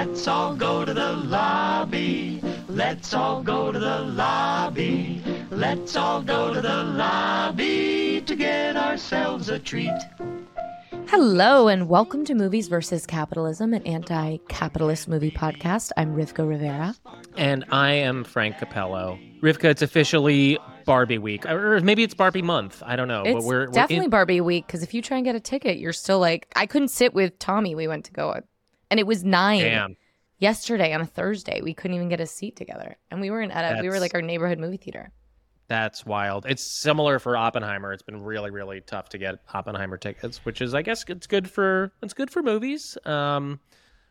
Let's all go to the lobby. Let's all go to the lobby. Let's all go to the lobby to get ourselves a treat. Hello, and welcome to Movies versus Capitalism, an anti capitalist movie podcast. I'm Rivka Rivera. And I am Frank Capello. Rivka, it's officially Barbie week, or maybe it's Barbie month. I don't know. It's but we're, we're definitely in- Barbie week because if you try and get a ticket, you're still like, I couldn't sit with Tommy. We went to go, and it was nine Damn. yesterday on a Thursday. We couldn't even get a seat together, and we were in at a, we were like our neighborhood movie theater. That's wild. It's similar for Oppenheimer. It's been really, really tough to get Oppenheimer tickets, which is, I guess, it's good for it's good for movies. Um,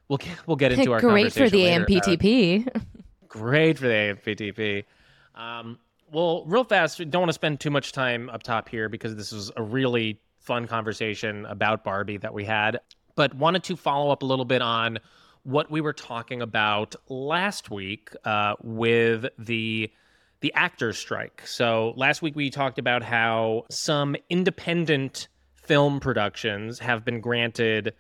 we'll get, we'll get into our Great for the later AMPTP. Great for the AMPTP. Um, well, real fast, don't want to spend too much time up top here because this was a really fun conversation about Barbie that we had, but wanted to follow up a little bit on what we were talking about last week uh, with the the actors strike. So last week we talked about how some independent film productions have been granted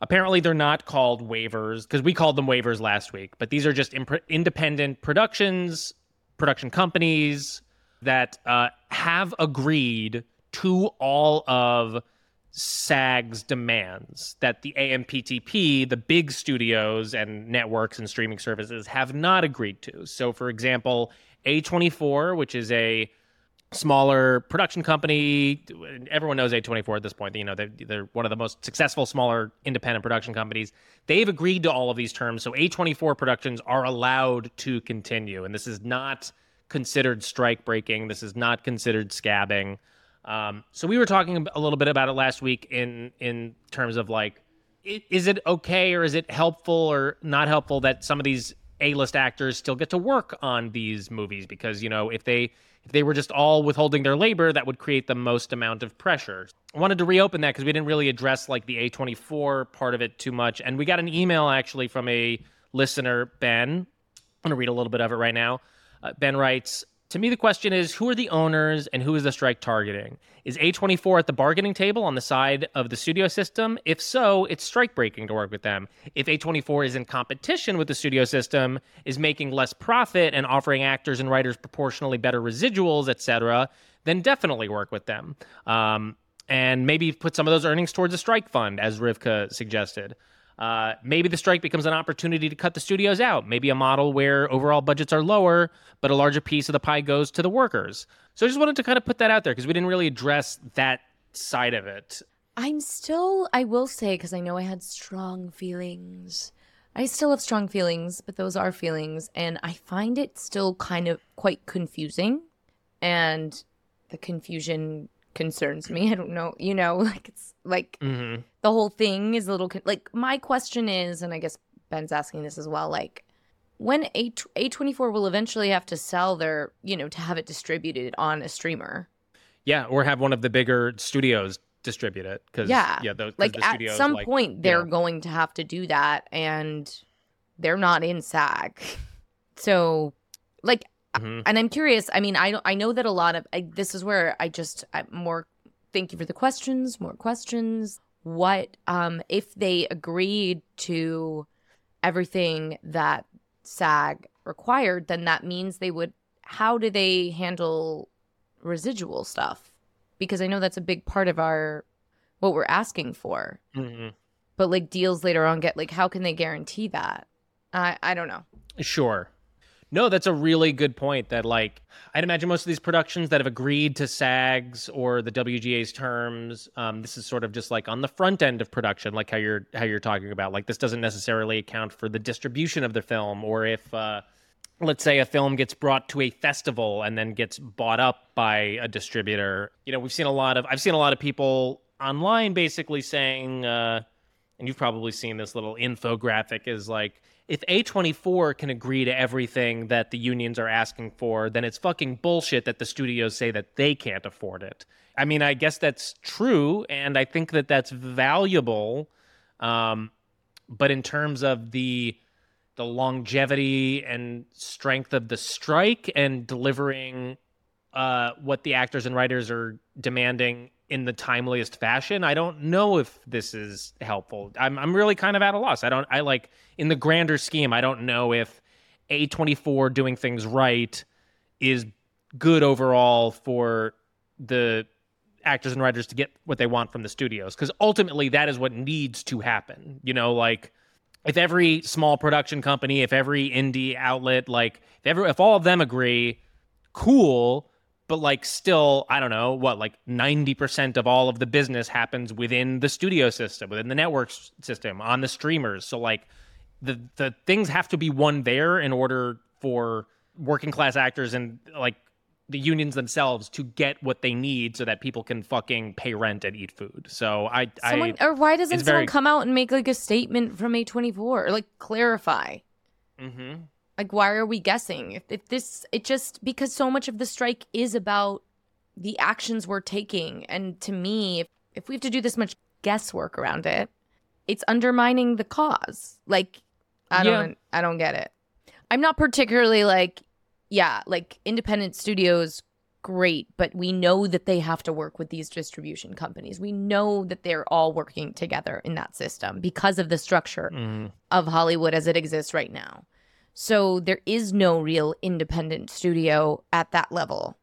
apparently they're not called waivers because we called them waivers last week but these are just imp- independent productions production companies that uh, have agreed to all of SAG's demands that the AMPTP, the big studios and networks and streaming services, have not agreed to. So, for example, A24, which is a smaller production company. Everyone knows A24 at this point. You know, they're, they're one of the most successful smaller independent production companies. They've agreed to all of these terms. So A24 productions are allowed to continue. And this is not considered strike breaking. This is not considered scabbing. Um, so we were talking a little bit about it last week in in terms of like, is it okay or is it helpful or not helpful that some of these A-list actors still get to work on these movies because you know if they if they were just all withholding their labor, that would create the most amount of pressure. I wanted to reopen that because we didn't really address like the A24 part of it too much, and we got an email actually from a listener, Ben. I'm gonna read a little bit of it right now. Uh, ben writes. To me, the question is who are the owners and who is the strike targeting? Is A24 at the bargaining table on the side of the studio system? If so, it's strike breaking to work with them. If A24 is in competition with the studio system, is making less profit and offering actors and writers proportionally better residuals, etc., then definitely work with them. Um, and maybe put some of those earnings towards a strike fund, as Rivka suggested. Uh, maybe the strike becomes an opportunity to cut the studios out. Maybe a model where overall budgets are lower, but a larger piece of the pie goes to the workers. So I just wanted to kind of put that out there because we didn't really address that side of it. I'm still, I will say, because I know I had strong feelings. I still have strong feelings, but those are feelings. And I find it still kind of quite confusing. And the confusion concerns me. I don't know, you know, like it's like hmm the whole thing is a little con- like my question is, and I guess Ben's asking this as well, like when A A24 will eventually have to sell their, you know, to have it distributed on a streamer. Yeah, or have one of the bigger studios distribute it because Yeah. yeah, those, like the at some like- point they're yeah. going to have to do that and they're not in SAG. So like Mhm. and I'm curious, I mean I I know that a lot of I, this is where I just I, more thank you for the questions, more questions. What um if they agreed to everything that SAG required, then that means they would how do they handle residual stuff? Because I know that's a big part of our what we're asking for. Mhm. But like deals later on get like how can they guarantee that? I I don't know. Sure. No, that's a really good point. That like I'd imagine most of these productions that have agreed to SAGs or the WGA's terms, um, this is sort of just like on the front end of production, like how you're how you're talking about. Like this doesn't necessarily account for the distribution of the film, or if uh, let's say a film gets brought to a festival and then gets bought up by a distributor. You know, we've seen a lot of I've seen a lot of people online basically saying. Uh, and you've probably seen this little infographic is like if A24 can agree to everything that the unions are asking for, then it's fucking bullshit that the studios say that they can't afford it. I mean, I guess that's true, and I think that that's valuable. Um, but in terms of the the longevity and strength of the strike and delivering uh, what the actors and writers are demanding, in the timeliest fashion, I don't know if this is helpful. I'm I'm really kind of at a loss. I don't I like in the grander scheme, I don't know if A24 doing things right is good overall for the actors and writers to get what they want from the studios because ultimately that is what needs to happen. You know, like if every small production company, if every indie outlet, like if every if all of them agree, cool but like still i don't know what like 90% of all of the business happens within the studio system within the network system on the streamers so like the the things have to be one there in order for working class actors and like the unions themselves to get what they need so that people can fucking pay rent and eat food. So I, someone, I or why doesn't someone very... come out and make like a statement from A24 or like clarify? Mm-hmm. Like, why are we guessing? If, if this, it just because so much of the strike is about the actions we're taking. And to me, if, if we have to do this much guesswork around it, it's undermining the cause. Like, I don't, yeah. I don't get it. I'm not particularly like, yeah, like independent studios, great, but we know that they have to work with these distribution companies. We know that they're all working together in that system because of the structure mm. of Hollywood as it exists right now. So there is no real independent studio at that level.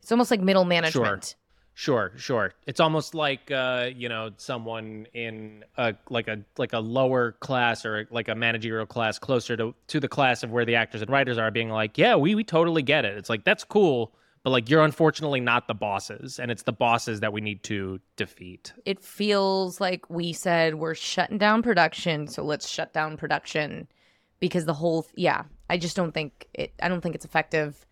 It's almost like middle management. Sure, sure, sure. It's almost like uh, you know, someone in a like a like a lower class or like a managerial class closer to to the class of where the actors and writers are being like, "Yeah, we we totally get it." It's like that's cool, but like you're unfortunately not the bosses and it's the bosses that we need to defeat. It feels like we said we're shutting down production, so let's shut down production because the whole yeah i just don't think it i don't think it's effective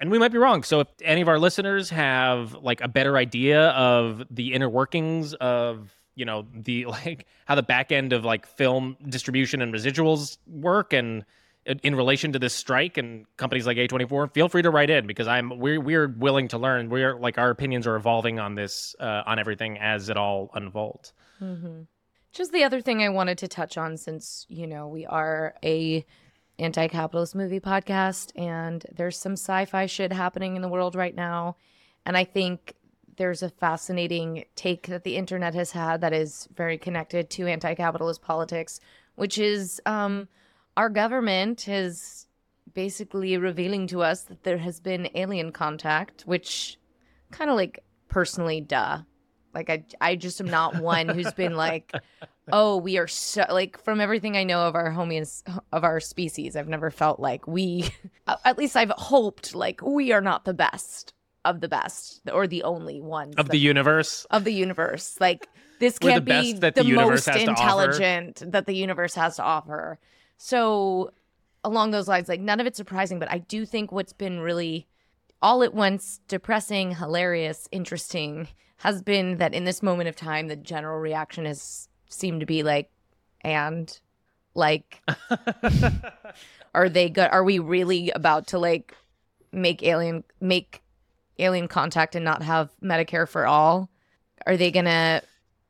and we might be wrong so if any of our listeners have like a better idea of the inner workings of you know the like how the back end of like film distribution and residuals work and in relation to this strike and companies like A24, feel free to write in because I'm we're we're willing to learn. We're like our opinions are evolving on this uh, on everything as it all unfolds. Mm-hmm. Just the other thing I wanted to touch on since, you know, we are a anti-capitalist movie podcast and there's some sci-fi shit happening in the world right now and I think there's a fascinating take that the internet has had that is very connected to anti-capitalist politics, which is um, our government is basically revealing to us that there has been alien contact, which kind of like personally, duh. Like I, I just am not one who's been like, oh, we are so like from everything I know of our homies of our species. I've never felt like we, at least I've hoped like we are not the best of the best or the only ones of that, the universe of the universe. Like this can't the be the, the most intelligent that the universe has to offer. So along those lines, like none of it's surprising, but I do think what's been really all at once depressing, hilarious, interesting has been that in this moment of time, the general reaction has seemed to be like, and like, are they good? Are we really about to like make alien make alien contact and not have Medicare for all? Are they gonna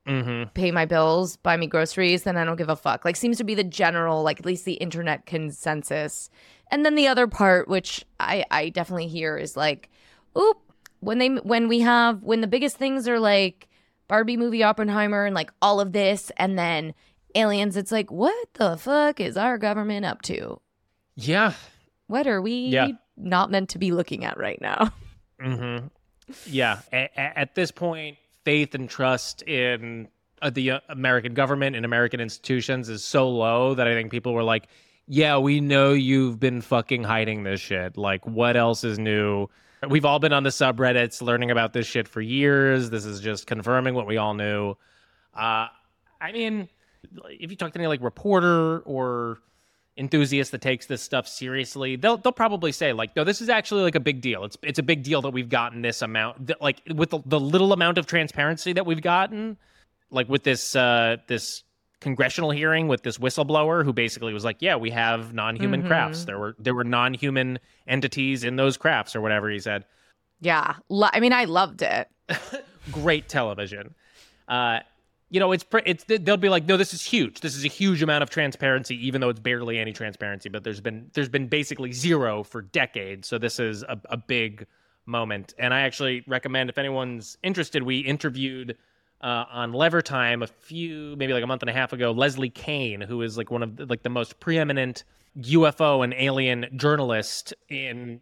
mm-hmm. pay my bills, buy me groceries? Then I don't give a fuck. Like, seems to be the general, like at least the internet consensus. And then the other part, which I I definitely hear, is like, oop, when they when we have when the biggest things are like Barbie movie Oppenheimer and like all of this and then aliens it's like what the fuck is our government up to? Yeah. What are we yeah. not meant to be looking at right now? Mm-hmm. Yeah, a- at this point faith and trust in uh, the uh, American government and American institutions is so low that I think people were like, "Yeah, we know you've been fucking hiding this shit. Like what else is new?" We've all been on the subreddits learning about this shit for years. This is just confirming what we all knew. Uh, I mean, if you talk to any like reporter or enthusiast that takes this stuff seriously, they'll they'll probably say like, no, this is actually like a big deal. It's it's a big deal that we've gotten this amount, like with the, the little amount of transparency that we've gotten, like with this uh, this congressional hearing with this whistleblower who basically was like, "Yeah, we have non-human mm-hmm. crafts. There were there were non-human entities in those crafts or whatever he said." Yeah, I mean, I loved it. Great television. Uh, you know, it's it's they'll be like, "No, this is huge. This is a huge amount of transparency, even though it's barely any transparency." But there's been there's been basically zero for decades. So this is a, a big moment. And I actually recommend if anyone's interested, we interviewed uh, on Lever Time a few, maybe like a month and a half ago, Leslie Kean, who is like one of the, like the most preeminent UFO and alien journalist in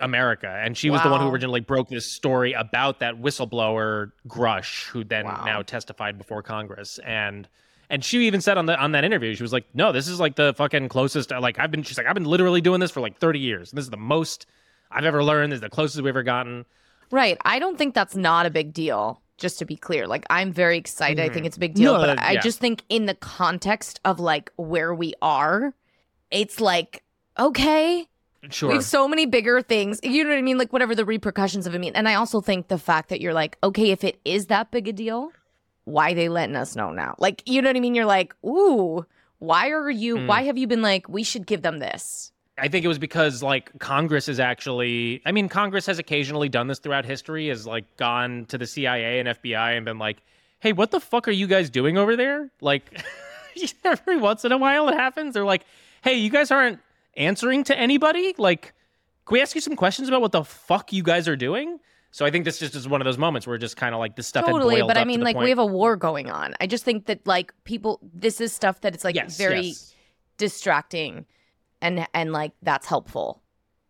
America, and she was the one who originally broke this story about that whistleblower Grusch, who then Wow. now testified before Congress, and and she even said on the on that interview, she was like, "No, this is like the fucking closest. Like I've been, she's like, I've been literally doing this for like thirty years. And this is the most I've ever learned. This is the closest we've ever gotten." Right. I don't think that's not a big deal. Just to be clear, like I'm very excited. I Mhm. think it's a big deal, No, but I yeah. just think in the context of like where we are, it's like okay, Sure. we have so many bigger things. You know what I mean? Like whatever the repercussions of it mean. And I also think the fact that you're like, okay, if it is that big a deal, why they letting us know now? Like, you know what I mean? You're like, ooh, why are you? Mm. Why have you been like, we should give them this? I think it was because like Congress is actually I mean Congress has occasionally done this throughout history has like gone to the CIA and FBI and been like, "Hey, what the fuck are you guys doing over there?" Like every once in a while it happens. They're like, "Hey, you guys aren't answering to anybody? Like can we ask you some questions about what the fuck you guys are doing?" So I think this just is one of those moments where just kind of like this stuff totally but i mean like point- we have a war going on i just think that like people this is stuff that it's like yes, very yes. distracting and and like that's helpful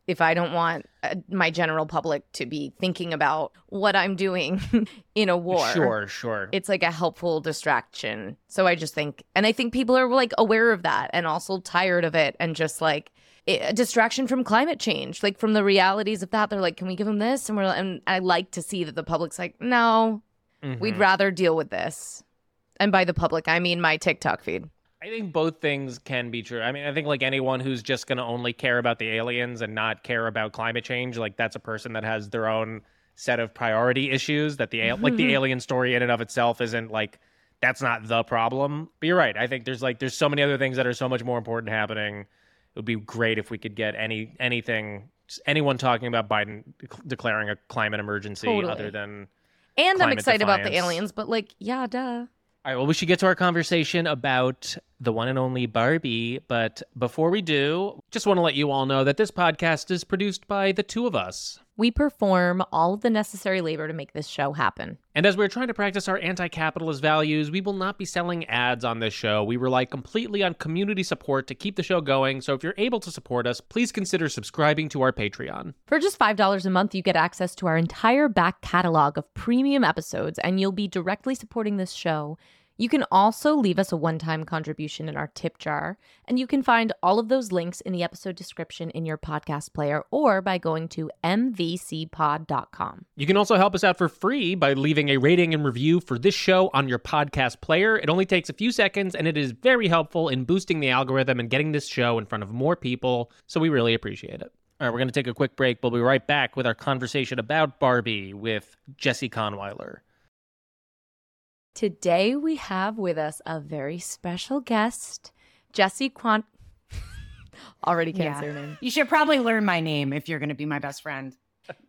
if i don't want uh, my general public to be thinking about what i'm doing in a war Sure, sure. it's like a helpful distraction so i just think and i think people are like aware of that and also tired of it and just like it, a distraction from climate change like from the realities of that they're like can we give them this and we're and i like to see that the public's like no We'd Mhm. rather deal with this. And by the public, I mean my TikTok feed. I think both things can be true. I mean, I think like anyone who's just going to only care about the aliens and not care about climate change, like that's a person that has their own set of priority issues that the like the mm-hmm. alien story in and of itself isn't like that's not the problem. But you're right. I think there's like there's so many other things that are so much more important happening. It would be great if we could get any anything anyone talking about Biden dec- declaring a climate emergency Totally. other than And I'm excited about the aliens, but like, yeah, duh. All right, well, we should get to our conversation about the one and only Barbie. But before we do, just want to let you all know that this podcast is produced by the two of us. We perform all of the necessary labor to make this show happen. And as we're trying to practice our anti capitalist values, we will not be selling ads on this show. We rely completely on community support to keep the show going. So if you're able to support us, please consider subscribing to our Patreon. For just $5 a month, you get access to our entire back catalog of premium episodes, and you'll be directly supporting this show. You can also leave us a one time contribution in our tip jar, and you can find all of those links in the episode description in your podcast player or by going to mvcpod.com. You can also help us out for free by leaving a rating and review for this show on your podcast player. It only takes a few seconds and it is very helpful in boosting the algorithm and getting this show in front of more people. So we really appreciate it. All right, we're going to take a quick break. We'll be right back with our conversation about Barbie with Jessie Kahnweiler. Today we have with us a very special guest, Jessie Quant. Already can't Yeah. say her name. You should probably learn my name if you're going to be my best friend.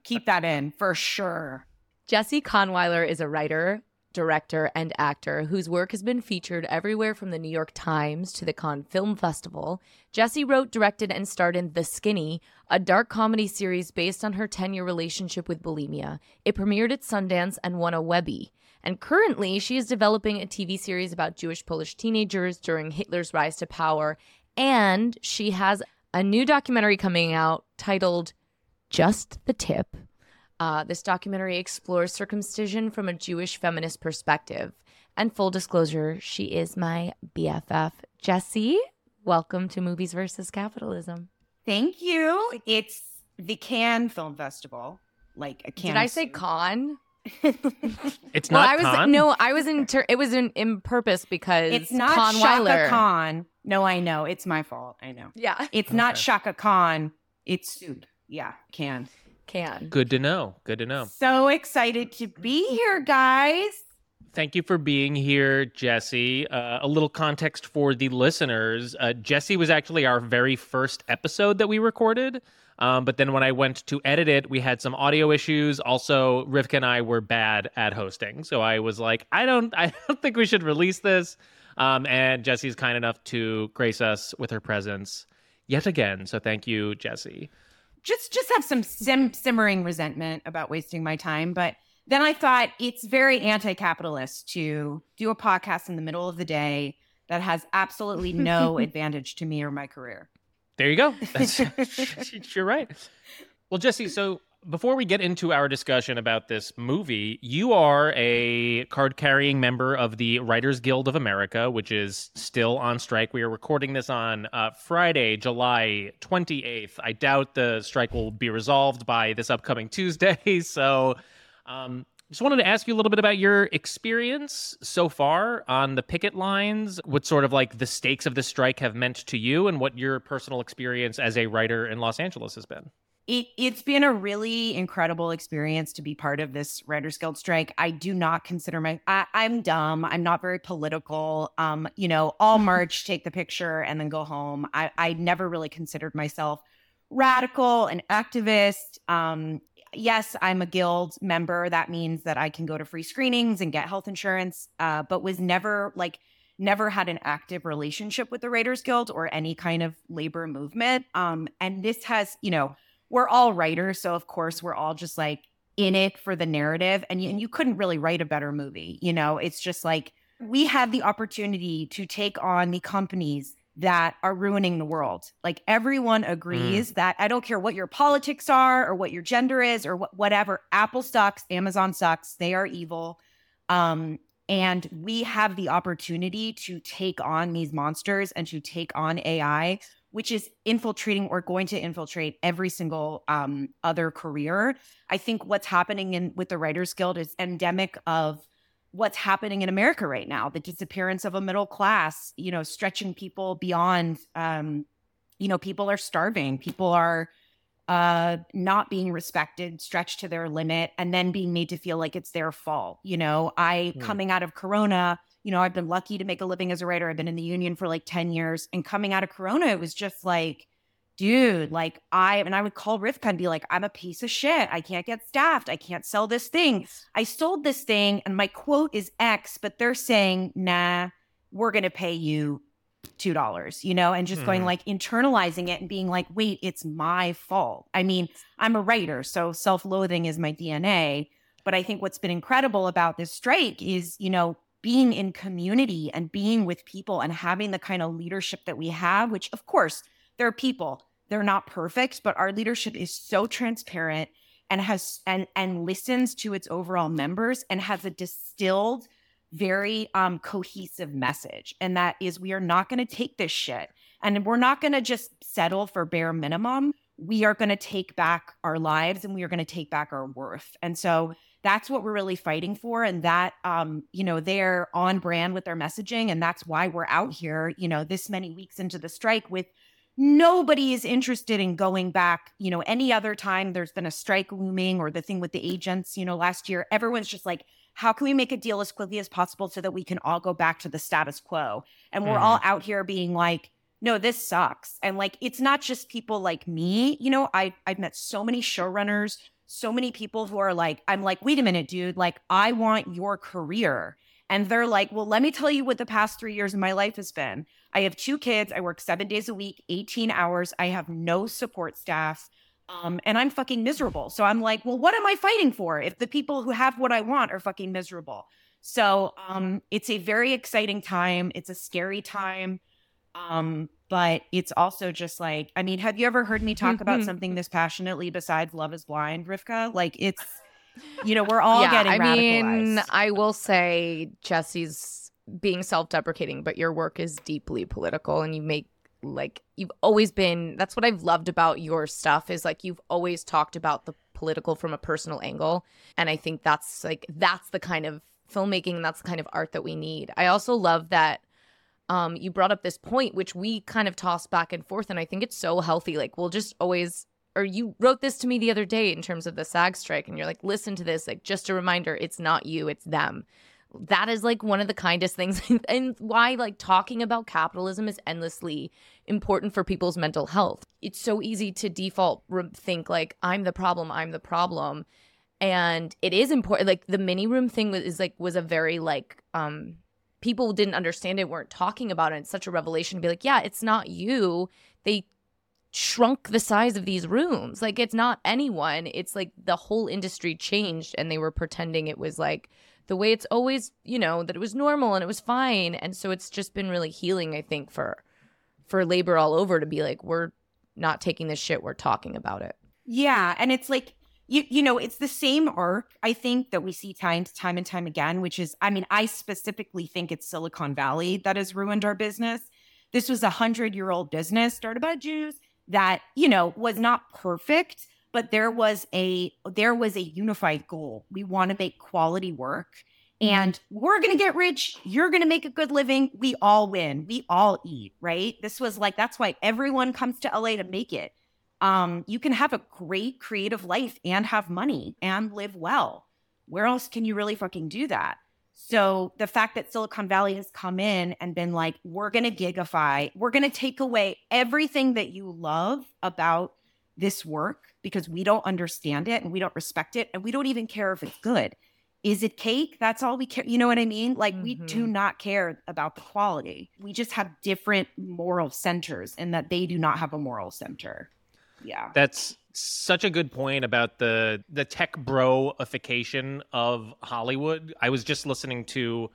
Keep that in for sure. Jessie Kahnweiler is a writer, director, and actor whose work has been featured everywhere from the New York Times to the Cannes Film Festival. Jessie wrote, directed, and starred in The Skinny, a dark comedy series based on her 10 year relationship with bulimia. It premiered at Sundance and won a Webby. And currently, she is developing a TV series about Jewish Polish teenagers during Hitler's rise to power. And she has a new documentary coming out titled Just the Tip. Uh, this documentary explores circumcision from a Jewish feminist perspective. And full disclosure, she is my BFF. Jessie, welcome to Movies versus Capitalism. Thank you. It's the Cannes Film Festival. Like a Cannes. Did I say con? It's well, not I was Khan? no, I was in. Ter- it was in, in purpose because It's not Con Shaka Weiler. Khan. No, I know. It's my fault. I know. Yeah, It's not Shaka Khan. It's Sood. Yeah, Cannes. can. Good to know. Good to know. So excited to be here, guys. Thank you for being here, Jessie. Uh, a little context for the listeners. Uh, Jessie was actually our very first episode that we recorded. Um, but then when I went to edit it, we had some audio issues. Also, Rivka and I were bad at hosting. So I was like, I don't, I don't think we should release this. Um, and Jessie's kind enough to grace us with her presence yet again. So thank you, Jessie. just just have some sim- simmering resentment about wasting my time. But then I thought it's very anti-capitalist to do a podcast in the middle of the day that has absolutely no advantage to me or my career. There you go. That's, you're right. Well, Jessie, so before we get into our discussion about this movie, you are a card carrying member of the Writers Guild of America, which is still on strike. We are recording this on uh, Friday, July 28th. I doubt the strike will be resolved by this upcoming Tuesday. So, um, just wanted to ask you a little bit about your experience so far on the picket lines, what sort of like the stakes of the strike have meant to you, and what your personal experience as a writer in Los Angeles has been. It, it's been a really incredible experience to be part of this Writers Guild strike. I do not consider my I, am dumb. I'm not very political. Um, you know, all march, take the picture, and then go home. I, I never really considered myself radical and activist. Um, yes, I'm a guild member. That means that I can go to free screenings and get health insurance, uh, but was never like, never had an active relationship with the Writers Guild or any kind of labor movement. Um, and this has, you know, we're all writers. So, of course, we're all just like in it for the narrative. And and you couldn't really write a better movie. You know, it's just like we have the opportunity to take on the companies that are ruining the world. Like everyone mm. agrees mm. that I don't care what your politics are or what your gender is or wh- whatever. Apple sucks, Amazon sucks, they are evil. Um, and we have the opportunity to take on these monsters and to take on AI, which is infiltrating or going to infiltrate every single um, other career. I think what's happening in with the Writers Guild is endemic of what's happening in America right now, the disappearance of a middle class, you know, stretching people beyond um, you know, people are starving, people are uh not being respected, stretched to their limit, and then being made to feel like it's their fault. You know, I hmm. coming out of Corona, you know, I've been lucky to make a living as a writer. I've been in the union for like 10 years. And coming out of Corona, it was just like, dude, like I and I would call Rivka and be like, I'm a piece of shit. I can't get staffed. I can't sell this thing. I sold this thing and my quote is X, but they're saying, nah, we're gonna pay you two dollars, you know, and just hmm. going like internalizing it and being like, wait, it's my fault. I mean, I'm a writer, so self-loathing is my DNA. But I think what's been incredible about this strike is, you know, being in community and being with people and having the kind of leadership that we have, which of course there are people they're not perfect, but our leadership is so transparent and has and and listens to its overall members and has a distilled very um cohesive message. And that is we are not going to take this shit. And we're not going to just settle for bare minimum. We are going to take back our lives and we are going to take back our worth. And so that's what we're really fighting for. And that um you know they're on brand with their messaging. And that's why we're out here you know this many weeks into the strike with nobody is interested in going back. You know, any other time there's been a strike looming or the thing with the agents, you know, last year, everyone's just like, how can we make a deal as quickly as possible so that we can all go back to the status quo? And we're mm. all out here being like, no, this sucks. And like, it's not just people like me. You know, I, I've met so many showrunners, so many people who are like, I'm like, wait a minute, dude, like, I want your career. And they're like, well, let me tell you what the past three years of my life has been. I have two kids. I work seven days a week, 18 hours. I have no support staff. Um, and I'm fucking miserable. So I'm like, well, what am I fighting for if the people who have what I want are fucking miserable? So um, it's a very exciting time. It's a scary time. Um, but it's also just like, I mean, have you ever heard me talk about something this passionately besides Love is Blind, Rivka? Like it's, you know, we're all yeah, getting I mean, I will say Jessie's being self-deprecating, but your work is deeply political and you make like you've always been that's what I've loved about your stuff is like you've always talked about the political from a personal angle. And I think that's like that's the kind of filmmaking that's the kind of art that we need. I also love that um you brought up this point which we kind of toss back and forth and I think it's so healthy. Like we'll just always or you wrote this to me the other day in terms of the SAG strike and you're like listen to this like just a reminder it's not you it's them that is like one of the kindest things and why like talking about capitalism is endlessly important for people's mental health it's so easy to default think like i'm the problem i'm the problem and it is important like the mini room thing was is like was a very like um people didn't understand it weren't talking about it it's such a revelation to be like yeah it's not you they shrunk the size of these rooms. Like it's not anyone. It's like the whole industry changed and they were pretending it was like the way it's always, you know, that it was normal and it was fine. And so it's just been really healing, I think, for for labor all over to be like, we're not taking this shit, we're talking about it. Yeah. And it's like you you know, it's the same arc, I think, that we see time time and time again, which is I mean, I specifically think it's Silicon Valley that has ruined our business. This was a hundred year old business started by Jews that, you know, was not perfect, but there was a there was a unified goal. We want to make quality work and we're going to get rich, you're going to make a good living, we all win. We all eat, right? This was like that's why everyone comes to LA to make it. Um you can have a great creative life and have money and live well. Where else can you really fucking do that? So the fact that Silicon Valley has come in and been like, we're going to gigify, we're going to take away everything that you love about this work because we don't understand it and we don't respect it and we don't even care if it's good. Is it cake? That's all we care. You know what I mean? Like, mm-hmm. we do mm-hmm. not care about the quality. We just have different moral centers and that they do not have a moral center. Yeah. That's such a good point about the the tech broification of Hollywood. I was just listening to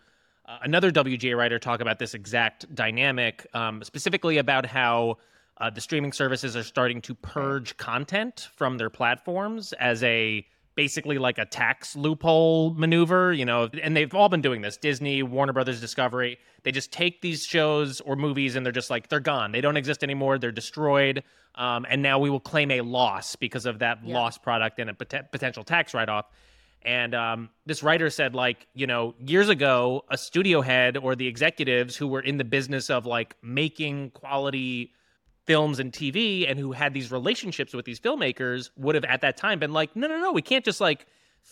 uh, another WGA writer talk about this exact dynamic, um, specifically about how uh, the streaming services are starting to purge content from their platforms as a basically like a tax loophole maneuver, you know, and they've all been doing this. Disney, Warner Brothers Discovery, they just take these shows or movies and they're just like they're gone. They don't exist anymore. They're destroyed. Um, and now we will claim a loss because of that yeah. lost product and a pot- potential tax write-off. And um, this writer said, like, you know, years ago, a studio head or the executives who were in the business of like making quality films and TV and who had these relationships with these filmmakers would have at that time been like, no, no, no, we can't just like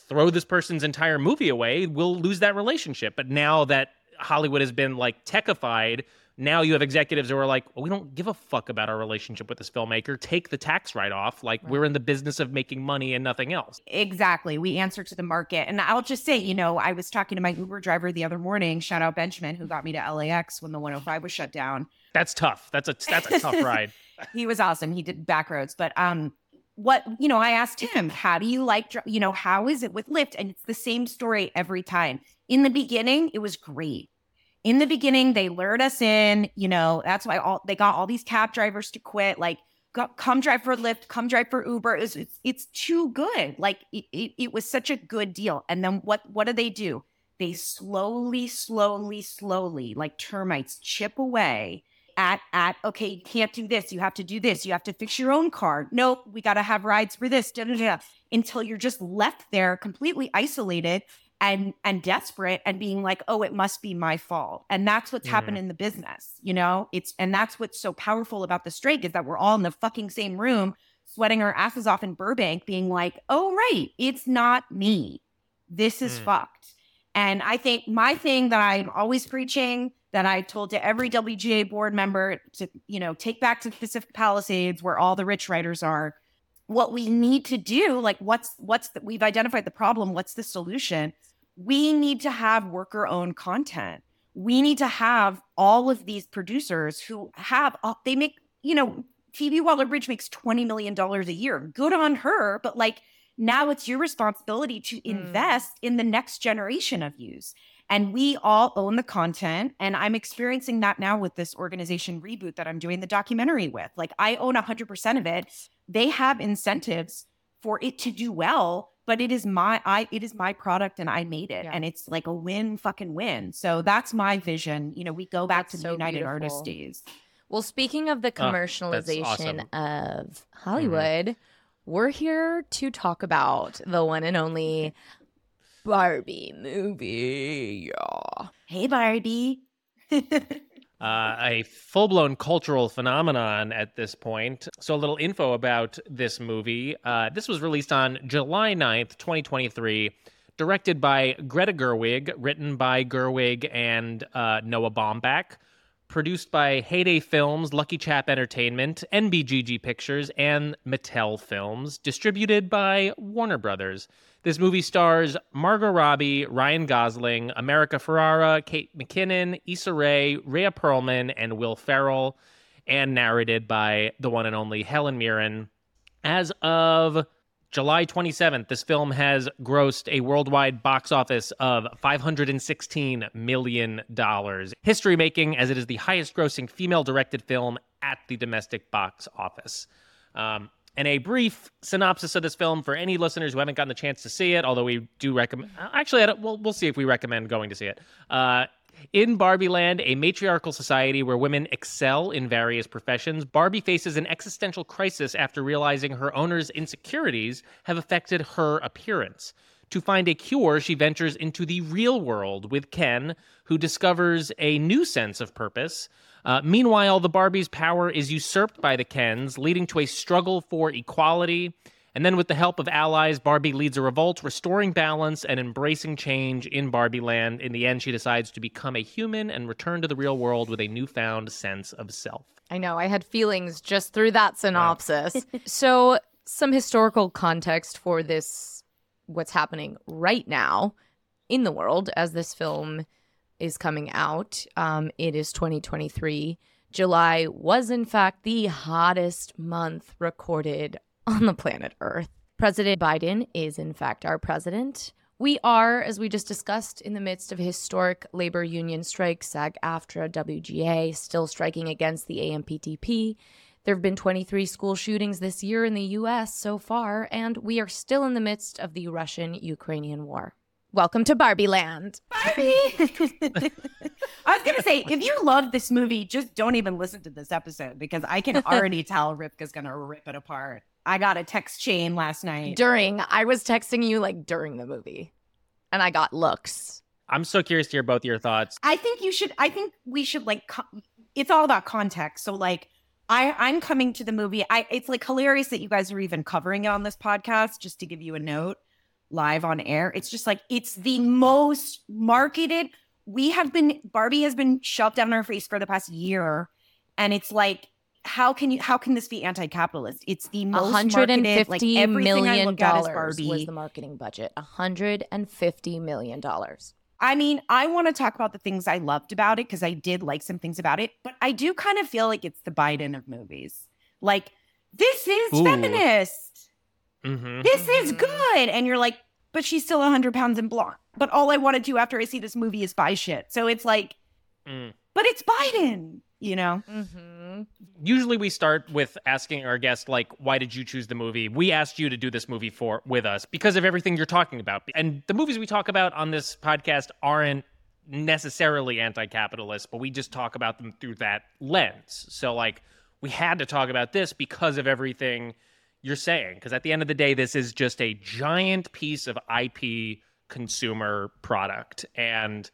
throw this person's entire movie away. We'll lose that relationship. But now that Hollywood has been like techified, now you have executives who are like, well, we don't give a fuck about our relationship with this filmmaker. Take the tax write off. Like, right. we're in the business of making money and nothing else. Exactly. We answer to the market. And I'll just say, you know, I was talking to my Uber driver the other morning, shout out Benjamin, who got me to LAX when the 105 was shut down. That's tough. That's a that's a tough ride. he was awesome. He did back roads, but um what you know, I asked him, how do you like you know, how is it with Lyft? And it's the same story every time. In the beginning, it was great. In the beginning, they lured us in, you know, that's why all they got all these cab drivers to quit like come drive for Lyft, come drive for Uber. It's, it's, it's too good. Like it, it, it was such a good deal. And then what what do they do? They slowly, slowly, slowly, like termites, chip away at at okay you can't do this you have to do this you have to fix your own car nope we got to have rides for this da, da, da, until you're just left there completely isolated and and desperate and being like oh it must be my fault and that's what's yeah. happened in the business you know it's and that's what's so powerful about the strike is that we're all in the fucking same room sweating our asses off in burbank being like oh right it's not me this is mm. fucked and i think my thing that i'm always preaching that I told to every WGA board member to, you know, take back to Pacific Palisades where all the rich writers are. What we need to do, like what's what's the, we've identified the problem, what's the solution? We need to have worker owned content. We need to have all of these producers who have they make, you know, Phoebe Waller Bridge makes $20 million a year. Good on her, but like now it's your responsibility to hmm. invest mm. in the next generation of yous and we all own the content and i'm experiencing that now with this organization reboot that i'm doing the documentary with like i own 100% of it they have incentives for it to do well but it is my i it is my product and i made it yeah. and it's like a win fucking win so that's my vision you know we go back that's to the so united beautiful. artists days well speaking of the commercialization oh, awesome. of mm-hmm. hollywood mm-hmm. we're here to talk about the one and only Barbie movie. Yeah. Hey, Barbie. Uh, a full blown cultural phenomenon at this point. So, a little info about this movie. Uh, this was released on July 9th, 2023, directed by Greta Gerwig, written by Gerwig and uh, Noah Baumbach, produced by Heyday Films, Lucky Chap Entertainment, NBGG Pictures, and Mattel Films, distributed by Warner Brothers. This movie stars Margot Robbie, Ryan Gosling, America Ferrera, Kate McKinnon, Issa Rae, Rhea Perlman, and Will Ferrell. and narrated by the one and only Helen Mirren. As of July 27th, this film has grossed a worldwide box office of $516 million. History making, as it is the highest grossing female directed film at the domestic box office. Um, and a brief synopsis of this film for any listeners who haven't gotten the chance to see it, although we do recommend. Actually, we'll, we'll see if we recommend going to see it. Uh, in Barbie Land, a matriarchal society where women excel in various professions, Barbie faces an existential crisis after realizing her owner's insecurities have affected her appearance. To find a cure, she ventures into the real world with Ken, who discovers a new sense of purpose. Uh, meanwhile, the Barbie's power is usurped by the Kens, leading to a struggle for equality. And then, with the help of allies, Barbie leads a revolt, restoring balance and embracing change in Barbie land. In the end, she decides to become a human and return to the real world with a newfound sense of self. I know. I had feelings just through that synopsis. so, some historical context for this, what's happening right now in the world as this film is coming out. Um, it is 2023. July was, in fact, the hottest month recorded on the planet Earth. President Biden is, in fact, our president. We are, as we just discussed, in the midst of historic labor union strike, SAG AFTRA, WGA, still striking against the AMPTP. There have been 23 school shootings this year in the US so far, and we are still in the midst of the Russian Ukrainian war. Welcome to Barbie Land. Barbie! I was going to say, if you love this movie, just don't even listen to this episode because I can already tell Rivka's going to rip it apart. I got a text chain last night. During, I was texting you like during the movie, and I got looks. I'm so curious to hear both your thoughts. I think you should, I think we should like, co- it's all about context. So, like, I, I'm coming to the movie. I it's like hilarious that you guys are even covering it on this podcast, just to give you a note live on air. It's just like it's the most marketed. We have been Barbie has been shoved down our face for the past year, and it's like how can you how can this be anti-capitalist? It's the most 150 like, million dollars was the marketing budget. 150 million dollars. I mean, I want to talk about the things I loved about it because I did like some things about it, but I do kind of feel like it's the Biden of movies. Like this is Ooh. feminist. Mm-hmm. This is mm-hmm. good. And you're like, but she's still 100 pounds and blonde. But all I want to do after I see this movie is buy shit. So it's like, mm. but it's Biden, you know? Mm-hmm. Usually we start with asking our guest, like, why did you choose the movie? We asked you to do this movie for with us because of everything you're talking about. And the movies we talk about on this podcast aren't necessarily anti-capitalist, but we just talk about them through that lens. So like we had to talk about this because of everything you're saying because at the end of the day this is just a giant piece of ip consumer product and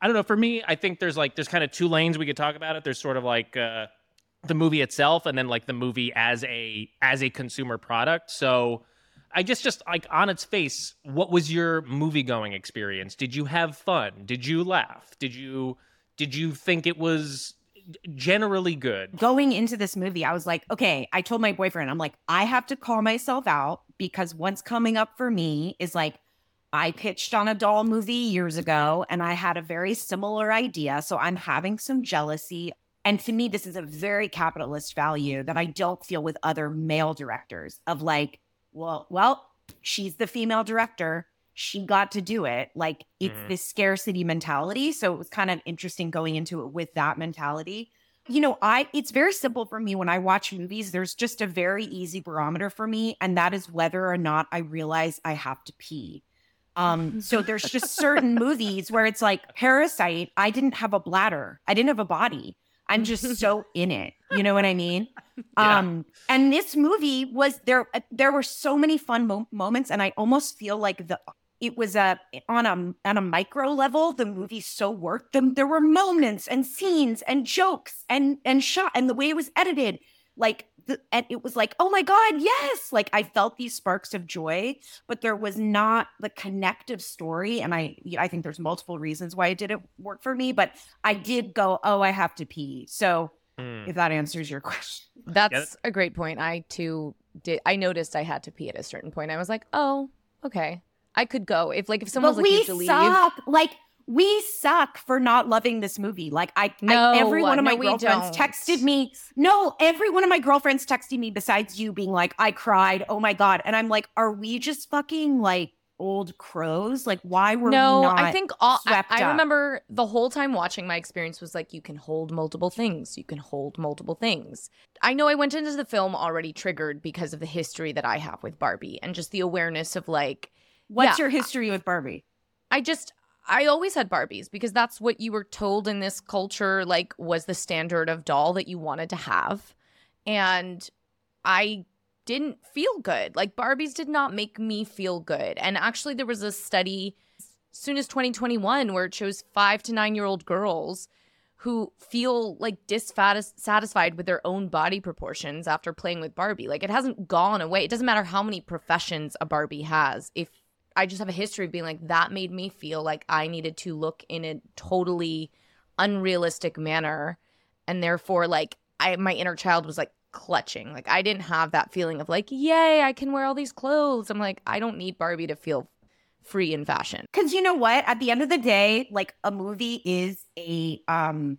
i don't know for me i think there's like there's kind of two lanes we could talk about it. There's sort of like uh, the movie itself and then like the movie as a as a consumer product. So i guess just like on its face what was your movie going experience? Did you have fun? Did you laugh? Did you did you think it was generally good. Going into this movie, I was like, okay, I told my boyfriend, I'm like, I have to call myself out because what's coming up for me is like, I pitched on a doll movie years ago and I had a very similar idea. So I'm having some jealousy. And to me, this is a very capitalist value that I don't feel with other male directors of like, well, well, she's the female director she got to do it. Like it's mm. this scarcity mentality. So it was kind of interesting going into it with that mentality. You know, I it's very simple for me when I watch movies. There's just a very easy barometer for me, and that is whether or not I realize I have to pee. Um, so there's just certain movies where it's like Parasite, I didn't have a bladder. I didn't have a body. I'm just so in it. You know what I mean? Yeah. Um, and this movie was there. There were so many fun mo- moments, and I almost feel like the it was a on a on a micro level the movie so worked them there were moments and scenes and jokes and and shot and the way it was edited like the, and it was like oh my god yes! Like i felt these sparks of joy but there was not the connective story and i i think there's multiple reasons why it didn't work for me but i did go oh i have to pee. So mm. if that answers your question. That's a great point. I too did i noticed i had to pee at a certain point. I was like oh okay. I could go. If like if someone but was like, we to leave. suck. Like we suck for not loving this movie. Like I, No, I every one of no, my girlfriends texted me. No, every one of my girlfriends texted me besides you being like, I cried. Oh my God. And I'm like, are we just fucking like old crows? Like, why were no, we not I think all I, I remember the whole time watching my experience was like you can hold multiple things. You can hold multiple things. I know I went into the film already triggered because of the history that I have with Barbie and just the awareness of like What's yeah. your history with Barbie? I just I always had Barbies because that's what you were told in this culture like was the standard of doll that you wanted to have. And I didn't feel good. Like Barbies did not make me feel good. And actually there was a study as soon as 2021 where it shows 5 to 9-year-old girls who feel like dissatisfied with their own body proportions after playing with Barbie. Like it hasn't gone away. It doesn't matter how many professions a Barbie has. If I just have a history of being like that made me feel like I needed to look in a totally unrealistic manner and therefore like I my inner child was like clutching. Like I didn't have that feeling of like, "Yay, I can wear all these clothes." I'm like, I don't need Barbie to feel free in fashion. Because you know what? At the end of the day, like a movie is a um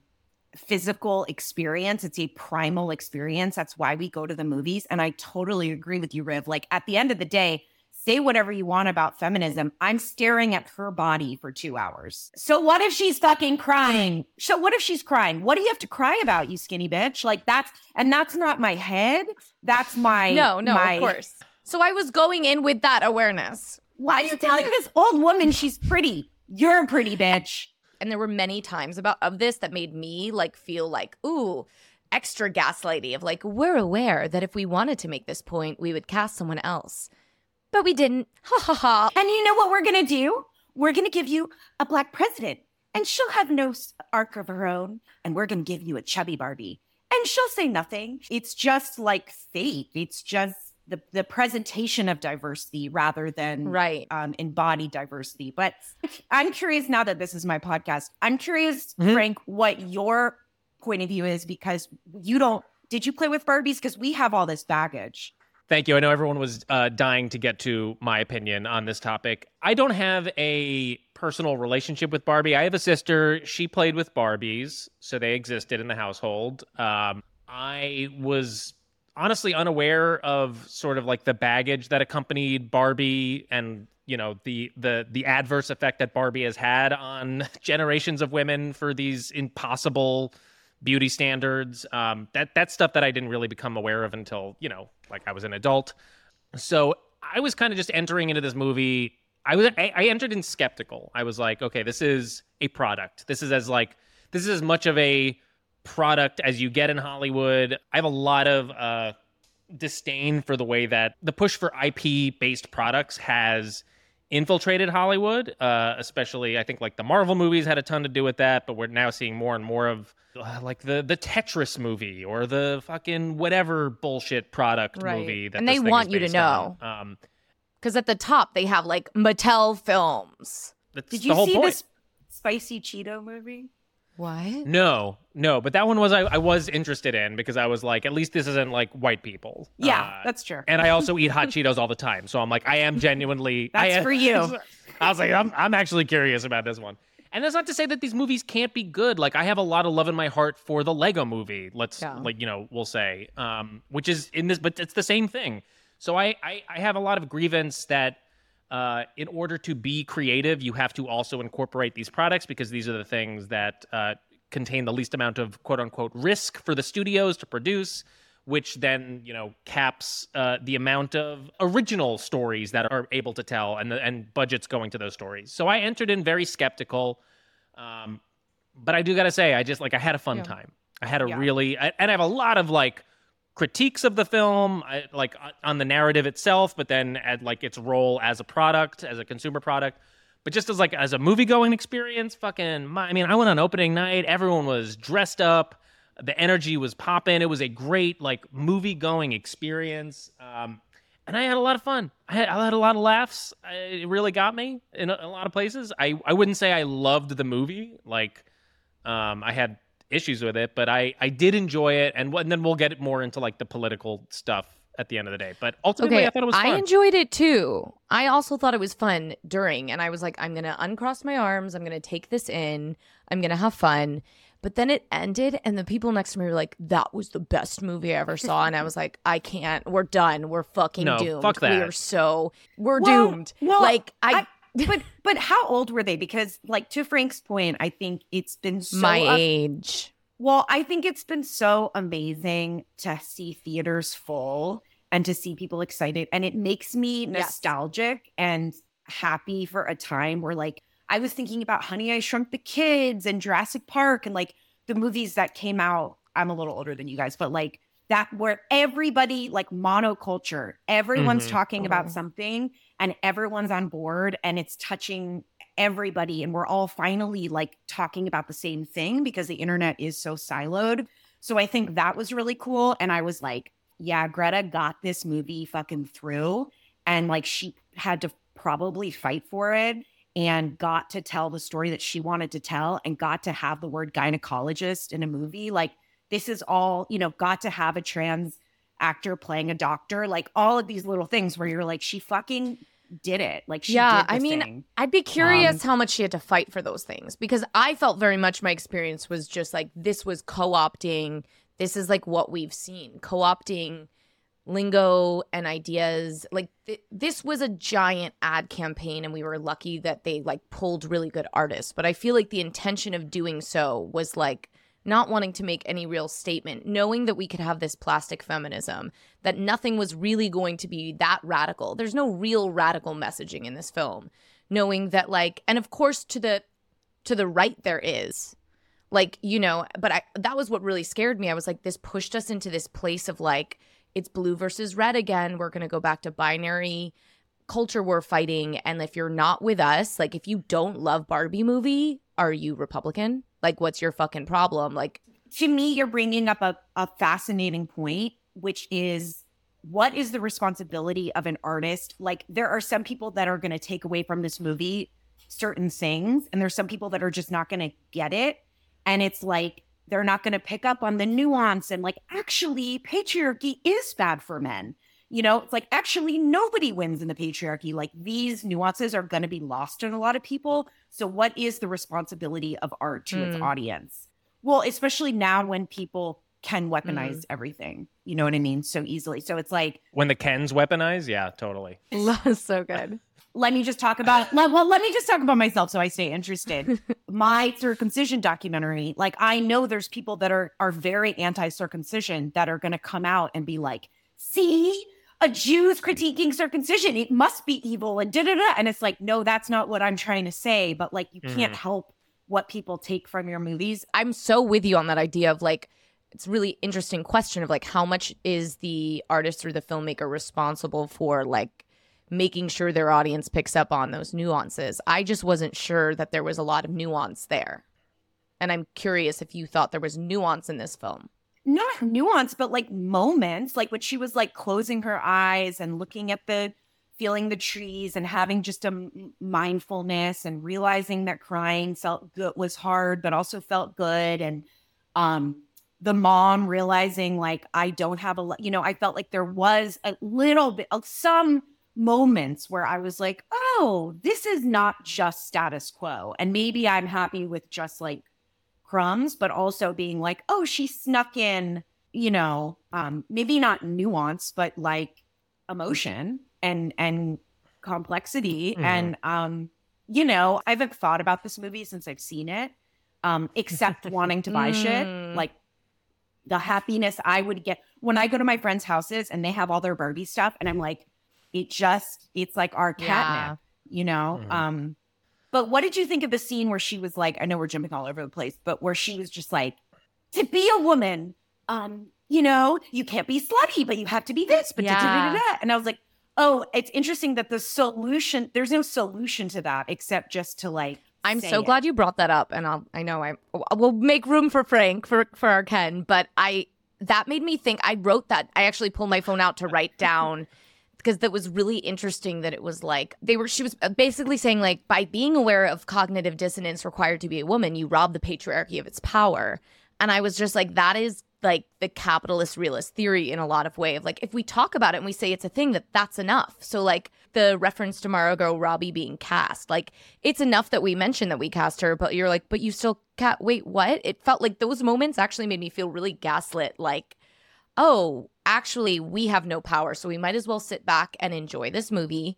physical experience. It's a primal experience. That's why we go to the movies. And I totally agree with you, Riv. Like at the end of the day, say whatever you want about feminism. I'm staring at her body for two hours. So what if she's fucking crying? So what if she's crying? What do you have to cry about, you skinny bitch? Like that's and that's not my head. That's my No, no, my, of course. So I was going in with that awareness. Why are you telling this old woman she's pretty? You're a pretty bitch. and there were many times about of this that made me like feel like ooh extra gaslighty of like we're aware that if we wanted to make this point we would cast someone else but we didn't ha ha ha And you know what we're going to do? We're going to give you a black president, and she'll have no arc of her own. And we're going to give you a chubby Barbie, and she'll say nothing. It's just like fate. It's just the, the presentation of diversity rather than right um, embodied diversity. But I'm curious now that this is my podcast. I'm curious, Mhm. Frank, what your point of view is because you don't. Did you play with Barbies? Because we have all this baggage. Thank you. I know everyone was uh, dying to get to my opinion on this topic. I don't have a personal relationship with Barbie. I have a sister. She played with Barbies, so they existed in the household. Um, I was honestly unaware of sort of like the baggage that accompanied Barbie and you know the the the adverse effect that Barbie has had on generations of women for these impossible beauty standards. Um, that that's stuff that I didn't really become aware of until you know, like I was an adult. So I was kind of just entering into this movie. I was I, I entered in skeptical. I was like, okay, this is a product. This is as like this is as much of a product as you get in Hollywood. I have a lot of uh, disdain for the way that the push for IP based products has infiltrated Hollywood, uh, especially I think like the Marvel movies had a ton to do with that, but we're now seeing more and more of uh, like the the Tetris movie or the fucking whatever bullshit product Right. movie that And they want you to based on. know. Um, because at the top they have like mattel films that's Did the you whole see point. this spicy Cheeto movie? What No, no, but that one was I, I was interested in because I was like, at least this isn't like white people. Yeah, Uh, that's true. and I also eat hot Cheetos all the time, so I'm like, I am genuinely. I That's am- for you. I was like, I'm, I'm actually curious about this one. And that's not to say that these movies can't be good. Like I have a lot of love in my heart for the Lego movie. Let's Yeah. like you know we'll say, um, which is in this, but it's the same thing. So I I, I have a lot of grievance that. Uh, in order to be creative, you have to also incorporate these products because these are the things that uh, contain the least amount of quote unquote risk for the studios to produce, which then you know caps uh, the amount of original stories that are able to tell and the, and budgets going to those stories. So I entered in very skeptical, um, but I do gotta say I just like I had a fun Yeah. time. I had a Yeah. really I, and I have a lot of like critiques of the film like uh, on the narrative itself but then at like its role as a product as a consumer product but just as like as a movie going experience fucking my, i mean i went on opening night everyone was dressed up the energy was popping it was a great like movie going experience um and I had a lot of fun. I had, I had a lot of laughs. I, it really got me in a, a lot of places. I, I wouldn't say I loved the movie. Like, um, I had issues with it, but I, I did enjoy it. And, what- and then we'll get more into like the political stuff at the end of the day. But ultimately, Okay, I thought it was fun. enjoyed it too. I also thought it was fun during, and I was like, I'm gonna uncross my arms. I'm gonna take this in. I'm gonna have fun. But then it ended, and the people next to me were like, "That was the best movie I ever saw." And I was like, "I can't. We're done. We're fucking No, doomed. fuck We are so we're Well- doomed." well, like I, but but how old were they? Because like to Frank's point, I think it's been so my up- age. Well, I think it's been so amazing to see theaters full and to see people excited. And it makes me Yes. nostalgic and happy for a time where, like, I was thinking about Honey, I Shrunk the Kids and Jurassic Park and like the movies that came out. I'm a little older than you guys, but like that where everybody, like monoculture, everyone's Mhm. talking about Mhm. something and everyone's on board and it's touching everybody and we're all finally like talking about the same thing because the internet is so siloed. So I think that was really cool and I was like, yeah, Greta got this movie fucking through and like she had to probably fight for it and got to tell the story that she wanted to tell and got to have the word gynecologist in a movie like this is all, you know, got to have a trans actor playing a doctor, like all of these little things where you're like she fucking did it. Like she Yeah, I mean, thing. I'd be curious Um, how much she had to fight for those things because I felt very much my experience was just like this was co opting. This is like what we've seen co opting lingo and ideas. Like th- this was a giant ad campaign, and we were lucky that they like pulled really good artists. But I feel like the intention of doing so was like not wanting to make any real statement, knowing that we could have this plastic feminism, that nothing was really going to be that radical. There's no real radical messaging in this film. Knowing that like and of course to the to the right there is. Like, you know, but I that was what really scared me. I was like this pushed us into this place of like it's blue versus red again. We're going to go back to binary culture war fighting and if you're not with us, like if you don't love Barbie movie, are you Republican? Like what's your fucking problem? Like to me, you're bringing up a, a fascinating point, which is what is the responsibility of an artist? Like, there are some people that are going to take away from this movie certain things, and there's some people that are just not going to get it. And it's like, they're not going to pick up on the nuance and, like, actually, patriarchy is bad for men. You know, it's like, actually, nobody wins in the patriarchy. Like, these nuances are going to be lost on a lot of people. So, what is the responsibility of art to its Mm. audience? Well, especially now when people can weaponize everything, you know what I mean? So easily. So it's like, when the Kens weaponize, yeah, totally. so good. let me just talk about, let, well, let me just talk about myself so I stay interested. My circumcision documentary, like I know there's people that are are very anti-circumcision that are going to come out and be like, see, a Jew's critiquing circumcision, it must be evil and da da da. And it's like, no, that's not what I'm trying to say. But like, you can't mm-hmm. help what people take from your movies. I'm so with you on that idea of like it's a really interesting question of like how much is the artist or the filmmaker responsible for like making sure their audience picks up on those nuances. I just wasn't sure that there was a lot of nuance there. And I'm curious if you thought there was nuance in this film. Not nuance, but like moments, like when she was like closing her eyes and looking at the, feeling the trees and having just a mindfulness and realizing that crying felt good was hard, but also felt good. And um, the mom realizing like I don't have a, you know, I felt like there was a little bit of some moments where I was like, oh, this is not just status quo, and maybe I'm happy with just like crumbs, but also being like, oh, she snuck in, you know, um, maybe not nuance, but like emotion and and complexity. Mhm. And um, you know, I haven't thought about this movie since I've seen it, um, except wanting to buy shit. Mm. Like the happiness I would get when I go to my friends' houses and they have all their Barbie stuff, and I'm like, it just it's like our catnip, you know. Mhm. Um, but what did you think of the scene where she was like, I know we're jumping all over the place, but where she was just like, to be a woman, um, you know, you can't be slutty, but you have to be this, but da- da- da- Yeah. da. and I was like, oh, it's interesting that the solution, there's no solution to that except just to like. I'm say so it. glad you brought that up, and I'll, I know I will make room for Frank for for our Ken, but I that made me think. I wrote that. I actually pulled my phone out to write down because that was really interesting. That it was like they were. She was uh, basically saying like by being aware of cognitive dissonance required to be a woman, you rob the patriarchy of its power. And I was just like, that is like the capitalist realist theory in a lot of way of like if we talk about it and we say it's a thing that that's enough so like the reference to margot robbie being cast like it's enough that we mention that we cast her but you're like but you still cat wait what it felt like those moments actually made me feel really gaslit like oh actually we have no power so we might as well sit back and enjoy this movie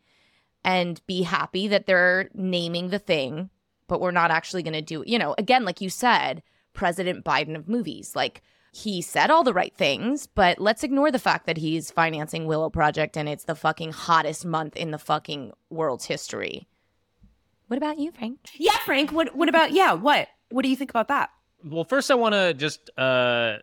and be happy that they're naming the thing but we're not actually going to do you know again like you said president biden of movies like he said all the right things, but let's ignore the fact that he's financing Willow Project and it's the fucking hottest month in the fucking world's history. What about you, Frank? Yeah, Frank. What what about yeah, what? What do you think about that? Well, first I want to just uh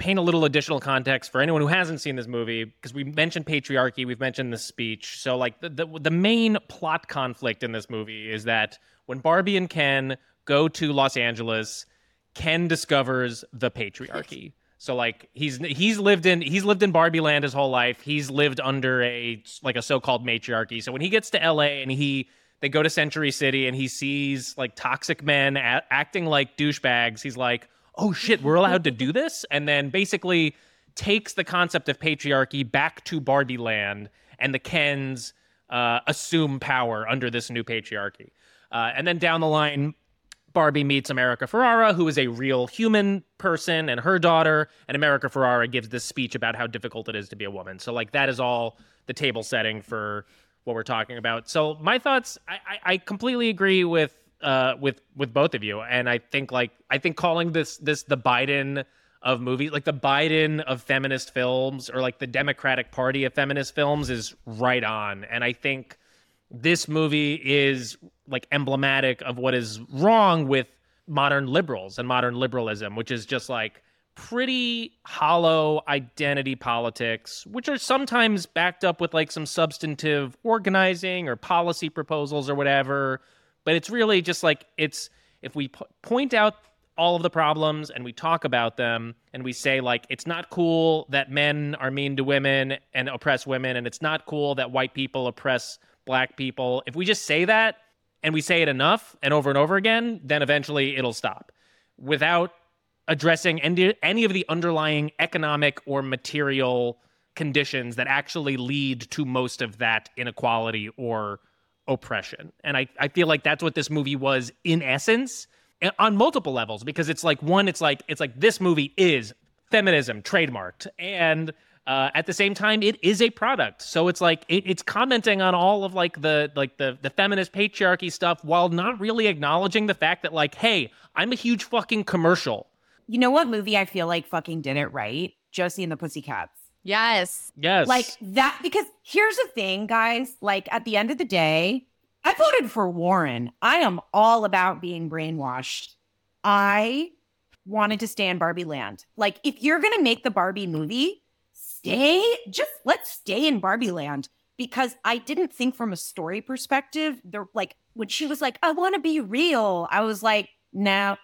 paint a little additional context for anyone who hasn't seen this movie because we mentioned patriarchy, we've mentioned the speech. So like the, the the main plot conflict in this movie is that when Barbie and Ken go to Los Angeles, Ken discovers the patriarchy. So like he's he's lived in he's lived in Barbie land his whole life. He's lived under a like a so-called matriarchy. So when he gets to LA and he they go to Century City and he sees like toxic men a- acting like douchebags, he's like, "Oh shit, we're allowed to do this?" And then basically takes the concept of patriarchy back to Barbie land and the Kens uh, assume power under this new patriarchy. Uh, and then down the line, Barbie meets America Ferrera, who is a real human person, and her daughter. And America Ferrera gives this speech about how difficult it is to be a woman. So, like, that is all the table setting for what we're talking about. So, my thoughts, I, I, I completely agree with uh, with with both of you, and I think like I think calling this this the Biden of movies, like the Biden of feminist films, or like the Democratic Party of feminist films, is right on. And I think this movie is like emblematic of what is wrong with modern liberals and modern liberalism, which is just like pretty hollow identity politics, which are sometimes backed up with like some substantive organizing or policy proposals or whatever. But it's really just like it's if we p- point out all of the problems and we talk about them and we say like it's not cool that men are mean to women and oppress women and it's not cool that white people oppress black people. If we just say that and we say it enough and over and over again, then eventually it'll stop without addressing any, any of the underlying economic or material conditions that actually lead to most of that inequality or oppression. And I, I feel like that's what this movie was in essence on multiple levels because it's like one, it's like it's like this movie is feminism trademarked and uh, at the same time, it is a product, so it's like it, it's commenting on all of like the like the the feminist patriarchy stuff while not really acknowledging the fact that like, hey, I'm a huge fucking commercial. You know what movie I feel like fucking did it right? Josie and the Pussycats. Yes. Yes. Like that because here's the thing, guys. Like at the end of the day, I voted for Warren. I am all about being brainwashed. I wanted to stay in Barbie land. Like if you're gonna make the Barbie movie, stay, just let's stay in Barbie land because I didn't think from a story perspective. They're like when she was like, I want to be real, I was like, no,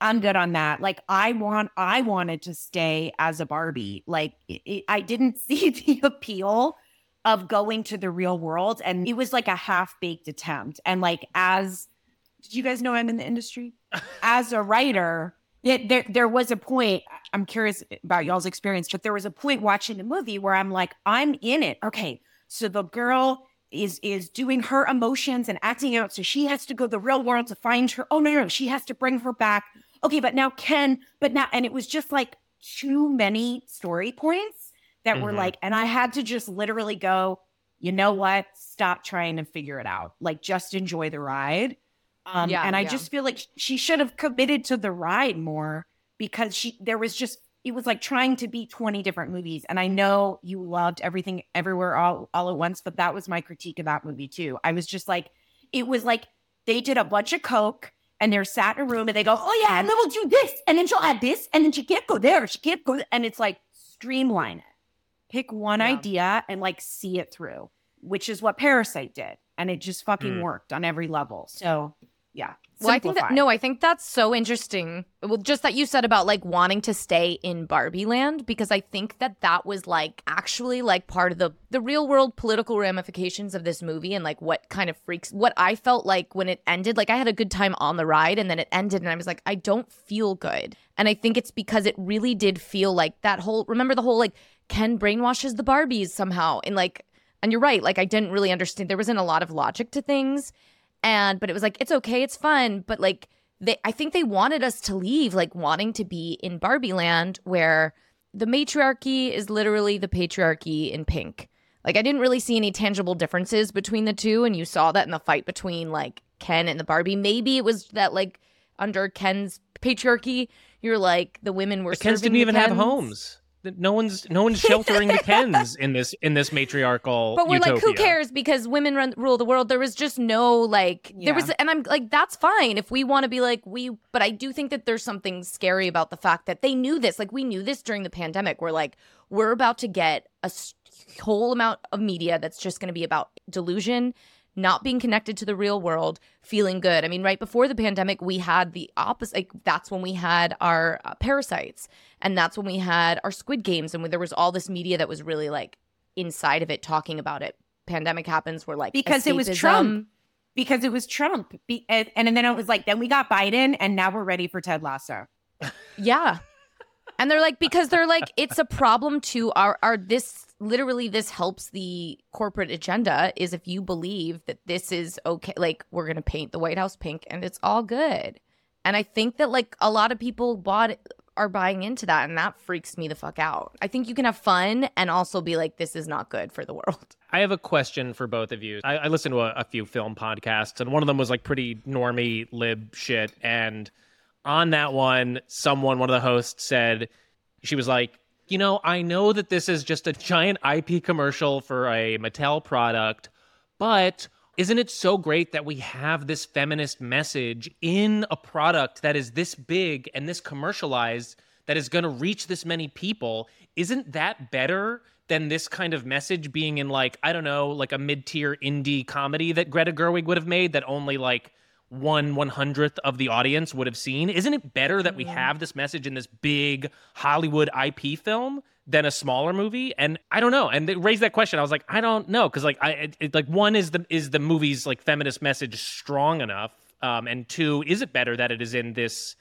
I'm good on that. Like I want, I wanted to stay as a Barbie. Like it, it, I didn't see the appeal of going to the real world, and it was like a half baked attempt. And like as, did you guys know I'm in the industry? as a writer, it, there there was a point. I'm curious about y'all's experience, but there was a point watching the movie where I'm like, I'm in it. Okay, so the girl is is doing her emotions and acting out, so she has to go the real world to find her. Oh no, no, she has to bring her back. Okay, but now Ken, but now, and it was just like too many story points that mm-hmm. were like, and I had to just literally go, you know what? Stop trying to figure it out. Like, just enjoy the ride um, yeah, and I yeah. just feel like she should have committed to the ride more because she there was just it was like trying to be 20 different movies. And I know you loved everything everywhere all all at once, but that was my critique of that movie too. I was just like, it was like they did a bunch of coke and they're sat in a room and they go, Oh yeah, and then we'll do this, and then she'll add this, and then she can't go there, she can't go, and it's like streamline it. Pick one yeah. idea and like see it through, which is what Parasite did. And it just fucking mm. worked on every level. So yeah. Well, I think that no, I think that's so interesting. Well, just that you said about like wanting to stay in Barbie land because I think that that was like actually like part of the the real world political ramifications of this movie and like what kind of freaks what I felt like when it ended. Like I had a good time on the ride and then it ended and I was like I don't feel good. And I think it's because it really did feel like that whole remember the whole like Ken brainwashes the Barbies somehow and like and you're right like I didn't really understand there wasn't a lot of logic to things and but it was like it's okay it's fun but like they i think they wanted us to leave like wanting to be in barbie land where the matriarchy is literally the patriarchy in pink. Like i didn't really see any tangible differences between the two and you saw that in the fight between like ken and the barbie. Maybe it was that like under ken's patriarchy you're like the women were The Kens didn't even have homes. No one's no one's sheltering the Kens in this in this matriarchal. But we're like, who cares? Because women run rule the world. There was just no like, there was, and I'm like, that's fine if we want to be like we. But I do think that there's something scary about the fact that they knew this. Like we knew this during the pandemic. We're like, we're about to get a whole amount of media that's just going to be about delusion. Not being connected to the real world, feeling good. I mean, right before the pandemic, we had the opposite. Like, that's when we had our uh, parasites, and that's when we had our Squid Games, and when there was all this media that was really like inside of it talking about it. Pandemic happens, we're like Because it was. Trump. because it was Trump. Be- and, and then it was like, then we got Biden, and now we're ready for Ted Lasso. Yeah. And they're like because they're like it's a problem to our our this literally this helps the corporate agenda is if you believe that this is okay like we're going to paint the White House pink and it's all good. And I think that like a lot of people bought are buying into that and that freaks me the fuck out. I think you can have fun and also be like this is not good for the world. I have a question for both of you. I, I listened to a, a few film podcasts, and one of them was like pretty normy lib shit. And on that one, someone, one of the hosts said, she was like, you know, I know that this is just a giant IP commercial for a Mattel product, but isn't it so great that we have this feminist message in a product that is this big and this commercialized that is going to reach this many people? Isn't that better than this kind of message being in like, I don't know, like a mid-tier indie comedy that Greta Gerwig would have made that only like one one hundredth of the audience would have seen? Isn't it better that we have this message in this big Hollywood IP film than a smaller movie? And I don't know. And they raised that question. I was like, I don't know, because like I it, it- like one is the is the movie's like feminist message strong enough, um, and two, is it better that it is in this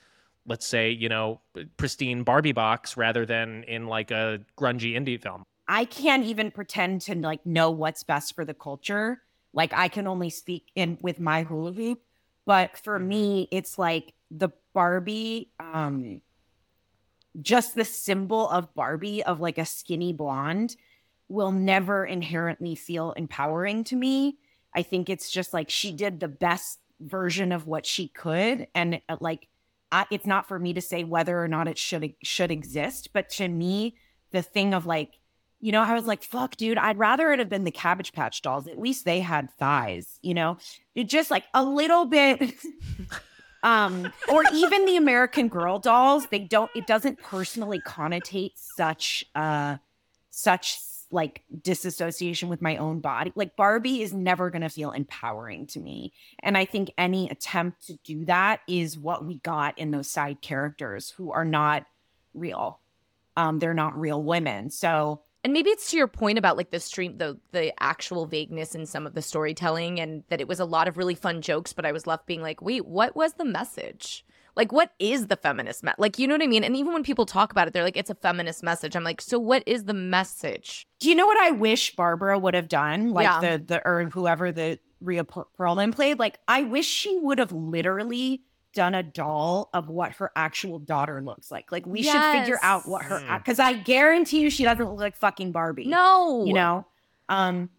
let's say you know pristine Barbie box rather than in like a grungy indie film? I can't even pretend to like know what's best for the culture. Like I can only speak in with my hula hoop, but for me, it's like the Barbie, um, just the symbol of Barbie of like a skinny blonde will never inherently feel empowering to me. I think it's just like she did the best version of what she could, and uh, like I, it's not for me to say whether or not it should should exist, but to me, the thing of like you know, I was like, fuck, dude, I'd rather it have been the Cabbage Patch dolls. At least they had thighs, you know? It just like a little bit um or even the American Girl dolls, they don't it doesn't personally connotate such uh such like disassociation with my own body. Like Barbie is never going to feel empowering to me. And I think any attempt to do that is what we got in those side characters who are not real. Um they're not real women. So And maybe it's to your point about like the stream the the actual vagueness in some of the storytelling and that it was a lot of really fun jokes, but I was left being like, wait, what was the message? Like what is the feminist me- like you know what I mean? And even when people talk about it, they're like, it's a feminist message. I'm like, so what is the message? Do you know what I wish Barbara would have done? Like Yeah. the the or whoever the Rhea Per- Perlman played. Like I wish she would have literally done a doll of what her actual daughter looks like. Like we should figure out what her because I guarantee you she doesn't look like fucking Barbie. No. you know. Um,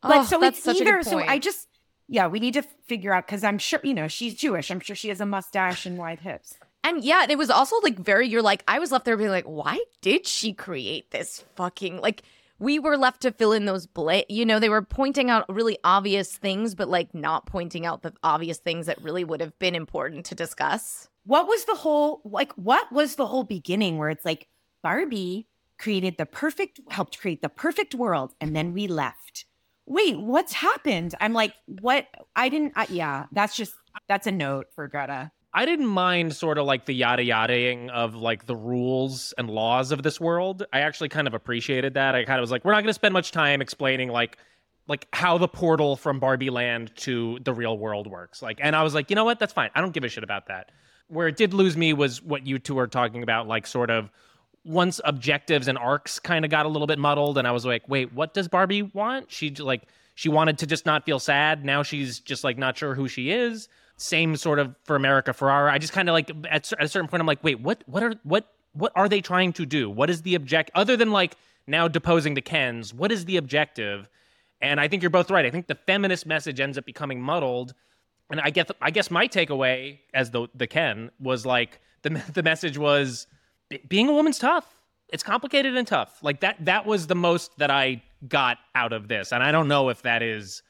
but Oh, so it's either. So I just yeah, we need to figure out because I'm sure you know she's Jewish. I'm sure she has a mustache and wide hips. And yeah, it was also like very, you're like, I was left there being like, why did she create this fucking, like, we were left to fill in those bla you know, they were pointing out really obvious things, but like not pointing out the obvious things that really would have been important to discuss. what was the whole like what was the whole beginning where it's like barbie created the perfect helped create the perfect world and then we left wait what's happened i'm like what i didn't I, yeah that's just That's a note for Greta. I didn't mind sort of like the yada yadaing of like the rules and laws of this world. I actually kind of appreciated that. I kind of was like, we're not going to spend much time explaining like like how the portal from Barbie Land to the real world works. Like, and I was like, you know what? That's fine. I don't give a shit about that. Where it did lose me was what you two are talking about, like sort of once objectives and arcs kind of got a little bit muddled, and I was like, wait, what does Barbie want? She like she wanted to just not feel sad. Now she's just like not sure who she is. Same sort of for America Ferrera. I just kind of like at, at a certain point, I'm like, wait, what? What are what? What are they trying to do? What is the object other than like now deposing the Kens? What is the objective? And I think you're both right. I think the feminist message ends up becoming muddled. And I guess I guess my takeaway as the the Ken was like the the message was being a woman's tough. It's complicated and tough. Like that that was the most that I got out of this. And I don't know if that is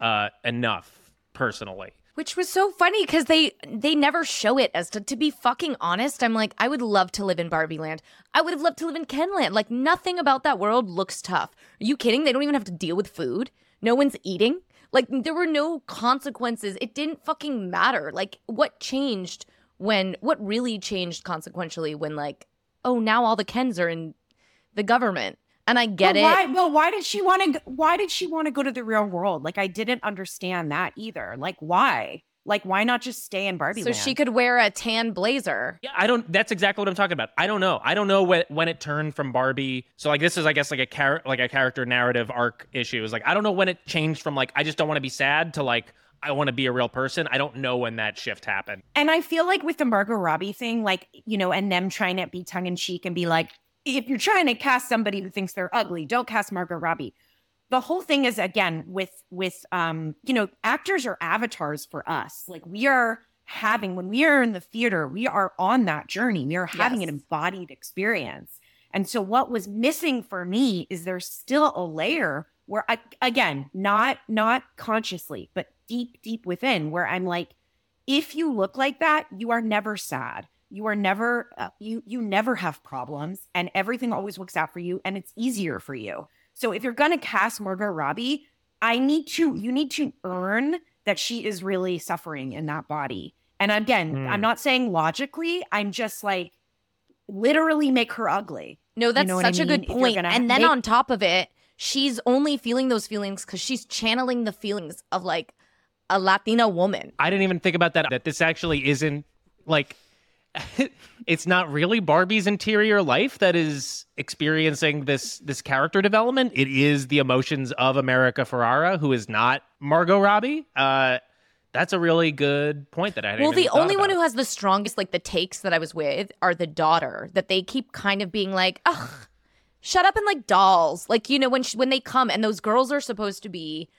uh, enough personally. Which was so funny because they they never show it as to to be fucking honest. I'm like, I would love to live in Barbie Land. I would have loved to live in Kenland. Like nothing about that world looks tough. Are you kidding? They don't even have to deal with food. No one's eating. Like there were no consequences. It didn't fucking matter. Like what changed when what really changed consequentially when like, oh now all the Kens are in the government. And I get well, it. Why, well, why did she want to? Why did she want to go to the real world? Like, I didn't understand that either. Like, why? Like, why not just stay in Barbie? So land? she could wear a tan blazer. Yeah, I don't. That's exactly what I'm talking about. I don't know. I don't know when when it turned from Barbie. So like this is, I guess, like a char- like a character narrative arc issue. Is like I don't know when it changed from like I just don't want to be sad to like I want to be a real person. I don't know when that shift happened. And I feel like with the Margot Robbie thing, like you know, and them trying to be tongue in cheek and be like, if you're trying to cast somebody who thinks they're ugly, don't cast Margot Robbie. The whole thing is again with with um, you know, actors are avatars for us. Like we are having when we are in the theater, we are on that journey. We are having Yes. an embodied experience. And so what was missing for me is there's still a layer where I again, not not consciously, but deep deep within where I'm like if you look like that, you are never sad. You are never uh, you you never have problems and everything always works out for you and it's easier for you. So if you're going to cast Margot Robbie, I need to you need to earn that she is really suffering in that body. And again, Hmm. I'm not saying logically, I'm just like literally make her ugly. No, that's know what I such a good point. And then make- on top of it, she's only feeling those feelings because she's channeling the feelings of like a Latina woman. I didn't even think about that. That this actually isn't like it's not really Barbie's interior life that is experiencing this this character development. It is the emotions of America Ferrera, who is not Margot Robbie. Uh, that's a really good point that I Well, the only one who has the strongest, like the takes that I was with, are the daughter. That they keep kind of being like, ugh, shut up and like dolls. Like you know when sh- when they come and those girls are supposed to be,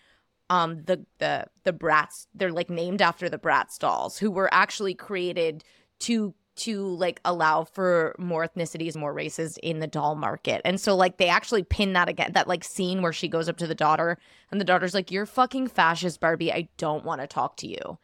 um, the the the brats. They're like named after the Bratz dolls who were actually created to to like allow for more ethnicities, more races in the doll market. And so like they actually pin that again that like scene where she goes up to the daughter and the daughter's like, You're fucking fascist, Barbie. I don't want to talk to you.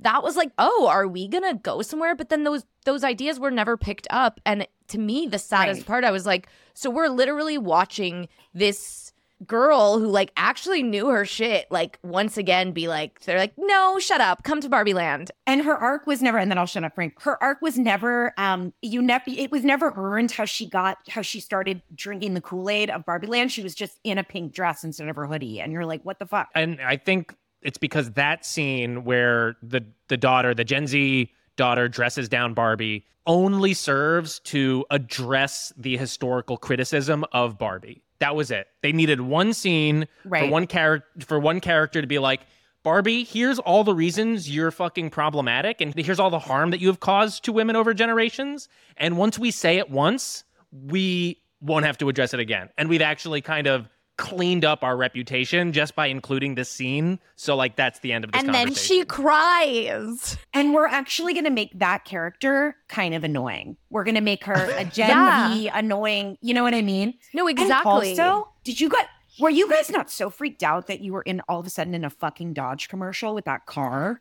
That was like, oh, are we gonna go somewhere? But then those those ideas were never picked up. And to me, the saddest Right. part, I was like, so we're literally watching this girl who like actually knew her shit, like once again be like, they're like, no, shut up, come to Barbie Land. And her arc was never, and then I'll shut up, Frank. Her arc was never, um, you never, it was never earned how she got, how she started drinking the Kool Aid of Barbie Land. She was just in a pink dress instead of her hoodie, and you're like, what the fuck? and I think it's because that scene where the the daughter, the Gen Z daughter, dresses down Barbie, only serves to address the historical criticism of Barbie. That was it. They needed one scene for one character for one character to be like. Barbie, here's all the reasons you're fucking problematic, and here's all the harm that you have caused to women over generations. And once we say it once, we won't have to address it again. And we've actually kind of cleaned up our reputation just by including this scene. So like that's the end of this and then she cries. And we're actually going to make that character kind of annoying. We're going to make her a Gen Yeah. V annoying. You know what I mean? No, And exactly. also, did you guys, were you guys not so freaked out that you were in all of a sudden in a fucking Dodge commercial with that car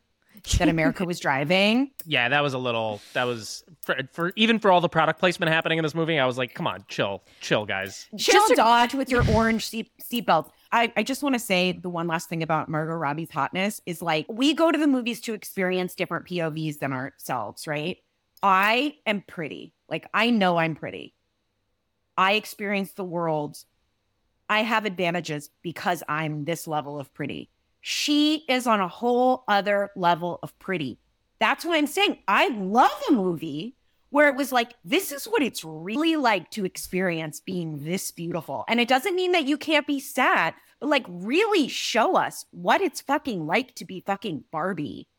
that America was driving? yeah, that was a little that was for, for even for all the product placement happening in this movie, I was like, come on, chill, chill guys. Chill Dodge with your orange seat seatbelt. I, I just want to say the one last thing about Margot Robbie's hotness is like we go to the movies to experience different POVs than ourselves, right? I am pretty. Like I know I'm pretty. I experience the world. I have advantages because I'm this level of pretty. She is on a whole other level of pretty. That's what I'm saying. I love a movie where it was like, this is what it's really like to experience being this beautiful. And it doesn't mean that you can't be sad, but like, really show us what it's fucking like to be fucking Barbie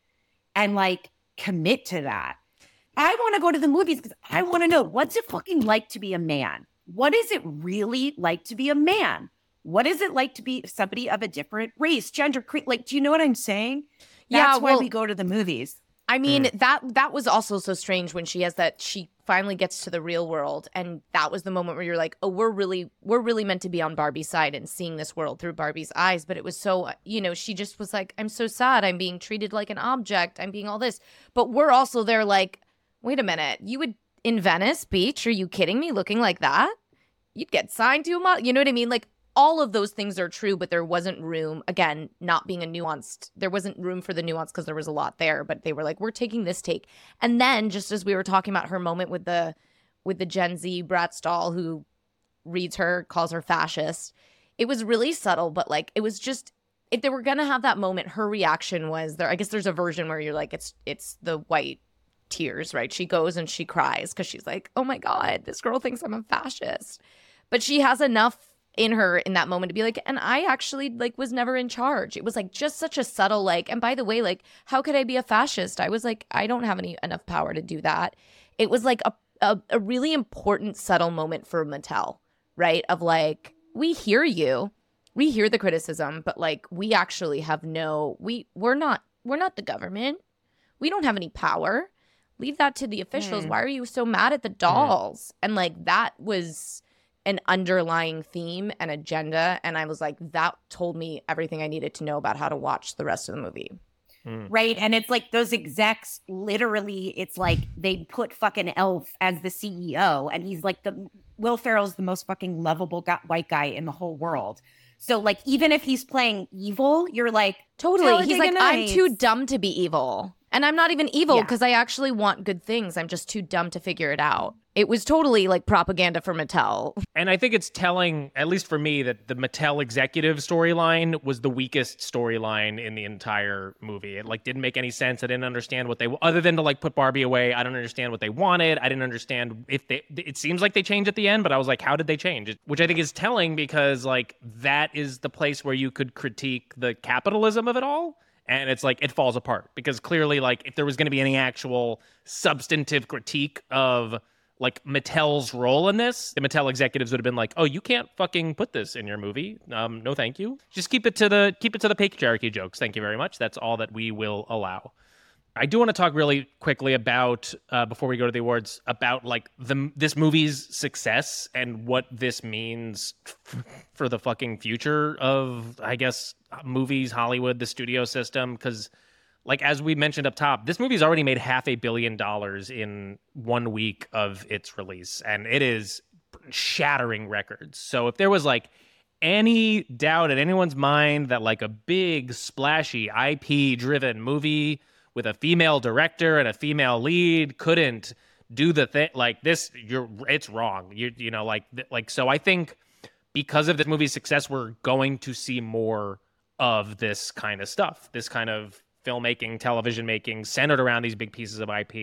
and like commit to that. I want to go to the movies because I want to know what's it fucking like to be a man? What is it really like to be a man? What is it like to be somebody of a different race, gender, cre- like, do you know what I'm saying? That's Yeah, why we go to the movies. I mean, mm. that that was also so strange when she has that she finally gets to the real world and that was the moment where you're like, "Oh, we're really we're really meant to be on Barbie's side and seeing this world through Barbie's eyes." But it was so, you know, she just was like, "I'm so sad. I'm being treated like an object. I'm being all this." But we're also there like, "Wait a minute. You would in Venice Beach? Are you kidding me looking like that? You'd get signed to a model." You know what I mean? Like all of those things are true, but there wasn't room, again, not being a nuanced, there wasn't room for the nuance because there was a lot there, but they were like, we're taking this take. And then just as we were talking about her moment with the with the Gen Z Bratz doll who reads her, calls her fascist, it was really subtle, but like it was just if they were gonna have that moment, her reaction was there I guess there's a version where you're like, it's it's the white tears, right? She goes and she cries because she's like, Oh my God, this girl thinks I'm a fascist. But she has enough in her in that moment to be like and i actually like was never in charge. It was like just such a subtle like and by the way like how could i be a fascist? I was like i don't have any enough power to do that. It was like a a, a really important subtle moment for mattel right? Of like we hear you. We hear the criticism but like we actually have no we we're not we're not the government. We don't have any power. Leave that to the officials. Hmm. why are you so mad at the dolls? And like that was an underlying theme and agenda and i was like that told me everything i needed to know about how to watch the rest of the movie hmm. Right. And it's like those execs literally, it's like they put fucking Elf as the CEO, and he's like the Will Ferrell's the most fucking lovable guy, white guy in the whole world. So, like, even if he's playing evil, you're like, totally he's like Talladega i'm too dumb to be evil and i'm not even evil Yeah. because i actually want good things i'm just too dumb to figure it out it was totally like propaganda for mattel And I think it's telling, at least for me, that the Mattel executive storyline was the weakest storyline in the entire movie. It like didn't make any sense. I didn't understand what they other than to like put Barbie away. I don't understand what they wanted. I didn't understand if they. It seems like they changed at the end, but I was like, how did they change? Which I think is telling because like that is the place where you could critique the capitalism of it all. And it's like it falls apart because clearly, like, if there was going to be any actual substantive critique of like Mattel's role in this, the Mattel executives would have been like, "Oh, you can't fucking put this in your movie. Um, no, thank you. Just keep it to the keep it to the patriarchy jokes. Thank you very much. That's all that we will allow." I do want to talk really quickly about uh, before we go to the awards about like the this movie's success and what this means f- for the fucking future of I guess movies, Hollywood, the studio system because like as we mentioned up top, this movie's already made half a billion dollars in one week of its release, and it is shattering records. So if there was like any doubt in anyone's mind that like a big splashy IP driven movie with a female director and a female lead couldn't do the thing like this you're it's wrong. You you know like like so i think because of this movie's success we're going to see more of this kind of stuff this kind of filmmaking television making centered around these big pieces of ip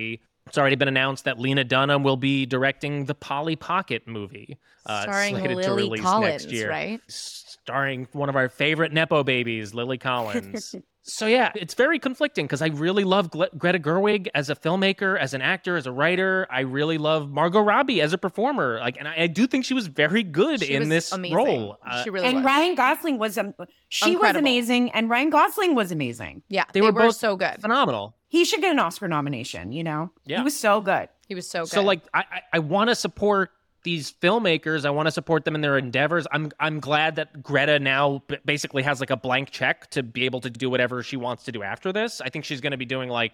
it's already been announced that lena dunham will be directing the polly pocket movie uh, starring slated to release collins next year. right? Starring one of our favorite nepo babies, Lily Collins. So yeah, it's very conflicting because I really love Gle- Greta Gerwig as a filmmaker, as an actor, as a writer. I really love Margot Robbie as a performer. Like, and I, I do think she was very good She in this amazing. role. Uh, she really and was. Ryan Gosling was, um, she was amazing, and Ryan Gosling was amazing. yeah They they, were were, both so good phenomenal. He should get an Oscar nomination, you know? Yeah. He was so good. he was so good So like, I I, I want to support these filmmakers. I want to support them in their endeavors. I'm I'm glad that Greta now basically has like a blank check to be able to do whatever she wants to do after this. I think she's going to be doing like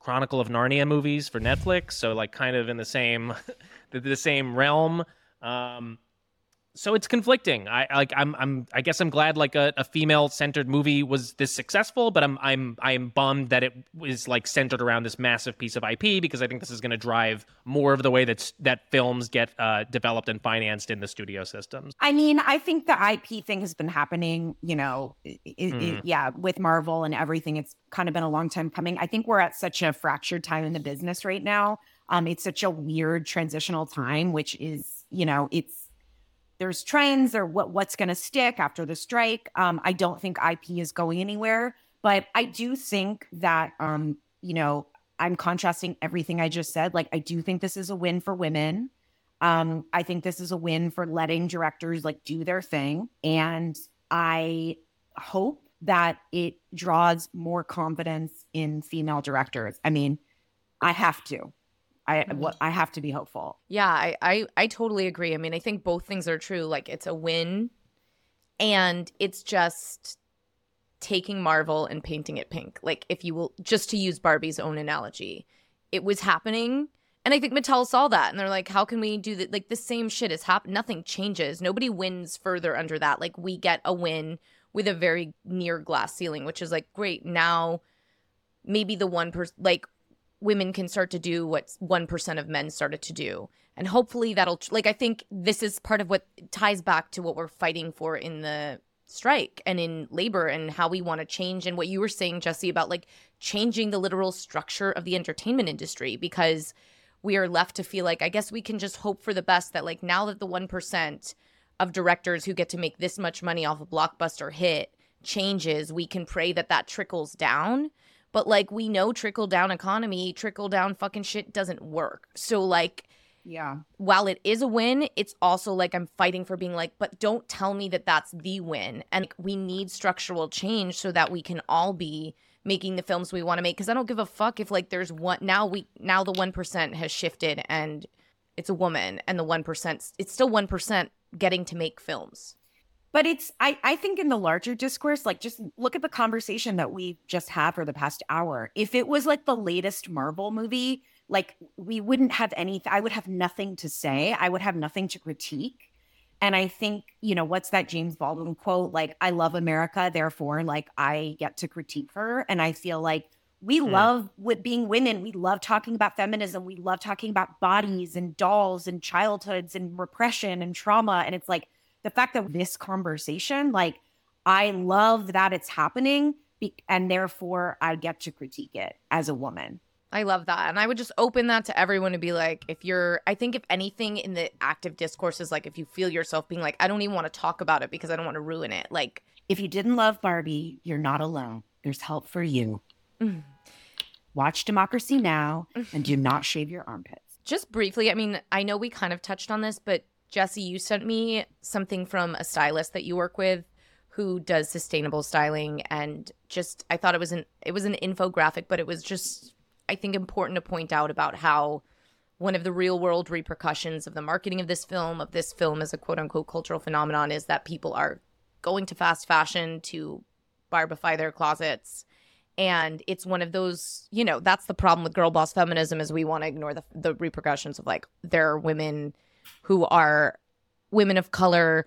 Chronicle of Narnia movies for Netflix, so like kind of in the same the, the same realm. Um, so it's conflicting. I like I'm I'm I guess I'm glad like a, a female centered movie was this successful, but I'm I'm I'm bummed that it was like centered around this massive piece of IP because I think this is going to drive more of the way that that films get uh, developed and financed in the studio systems. I mean, I think the IP thing has been happening, you know, it, Mm. it, yeah, with Marvel and everything. It's kind of been a long time coming. I think we're at such a fractured time in the business right now. Um, it's such a weird transitional time, which is, you know, it's there's trends or what what's going to stick after the strike. Um, I don't think IP is going anywhere, but I do think that, um, you know, I'm contrasting everything I just said. Like, I do think this is a win for women. Um, I think this is a win for letting directors like do their thing. And I hope that it draws more confidence in female directors. I mean, I have to. I mm-hmm. what I have to be hopeful. Yeah, I, I I totally agree. I mean, I think both things are true. Like it's a win and it's just taking Marvel and painting it pink. Like if you will just to use Barbie's own analogy. It was happening and I think Mattel saw that and they're like, how can we do that? Like the same shit is happening. Nothing changes. Nobody wins further under that. Like we get a win with a very near glass ceiling, which is like, great. Now maybe the one person, like women can start to do what 1% of men started to do. And hopefully that'll, like, I think this is part of what ties back to what we're fighting for in the strike and in labor and how we want to change. And what you were saying, Jessie, about like changing the literal structure of the entertainment industry because we are left to feel like, I guess we can just hope for the best that, like, now that the 1% of directors who get to make this much money off a blockbuster hit changes, we can pray that that trickles down but like we know trickle down economy, trickle down fucking shit doesn't work. So like Yeah. while it is a win, it's also like I'm fighting for being like, but don't tell me that that's the win. And like, we need structural change so that we can all be making the films we want to make. Because I don't give a fuck if like there's one now we now the one percent has shifted and it's a woman, and the one percent it's still one percent getting to make films. But it's I I think in the larger discourse, like just look at the conversation that we just had for the past hour. If it was like the latest Marvel movie, like we wouldn't have any I would have nothing to say. I would have nothing to critique. And I think, you know, what's that James Baldwin quote? Like, I love America, therefore, like I get to critique her. And I feel like we Hmm. love with being women. We love talking about feminism. We love talking about bodies and dolls and childhoods and repression and trauma. And it's like the fact that this conversation, like, I love that it's happening, and therefore I get to critique it as a woman. I love that. And I would just open that to everyone to be like, if you're, I think if anything in the active discourse is like, if you feel yourself being like, I don't even want to talk about it because I don't want to ruin it. Like, If you didn't love Barbie, you're not alone. There's help for you. Mm. Watch Democracy Now and do not shave your armpits. just briefly, I mean, I know we kind of touched on this, but Jessie, you sent me something from a stylist that you work with who does sustainable styling and just I thought it was an it was an infographic, but it was just I think important to point out about how one of the real world repercussions of the marketing of this film, of this film as a quote unquote cultural phenomenon, is that people are going to fast fashion to barbify their closets. And it's one of those, you know, that's the problem with girl boss feminism is we want to ignore the, the repercussions of like there are women who are women of color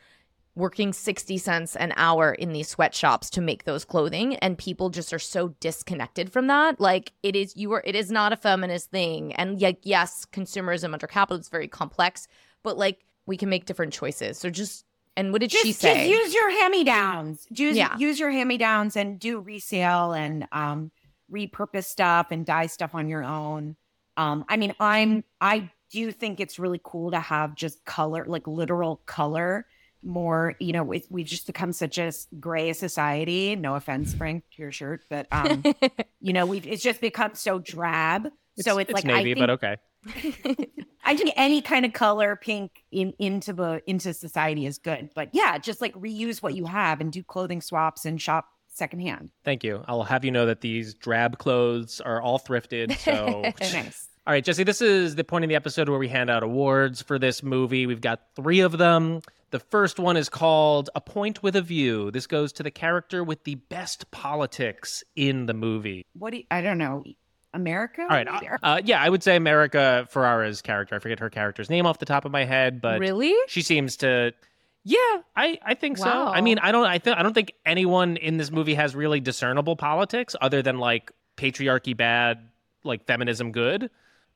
working 60 cents an hour in these sweatshops to make those clothing and people just are so disconnected from that like it is you are it is not a feminist thing and like yes consumerism under capital is very complex but like we can make different choices so just and what did Just, she just say use your hand-me-downs. Use, Yeah. use your hand-me-downs and do resale and um, repurpose stuff and dye stuff on your own. Um, I mean, I'm I do you think it's really cool to have just color, like literal color. More, you know, we we've just become such a gray society. No offense, Frank, to your shirt, but um, you know, we've it's just become so drab. so it's, like navy, I think but okay. I think any kind of color pink in into the into society is good. But yeah, just like reuse what you have and do clothing swaps and shop secondhand. Thank you. I'll have you know that these drab clothes are all thrifted. So Nice. All right, Jessie, this is the point in the episode where we hand out awards for this movie. We've got three of them. The first one is called A Point with a View. This goes to the character with the best politics in the movie. What do you, I don't know. America? All right. Uh, yeah, I would say America Ferrera's character. I forget her character's name off the top of my head, but really she seems to Yeah, I, I think so. I mean, I don't I think I don't think anyone in this movie has really discernible politics other than like patriarchy bad, like feminism good.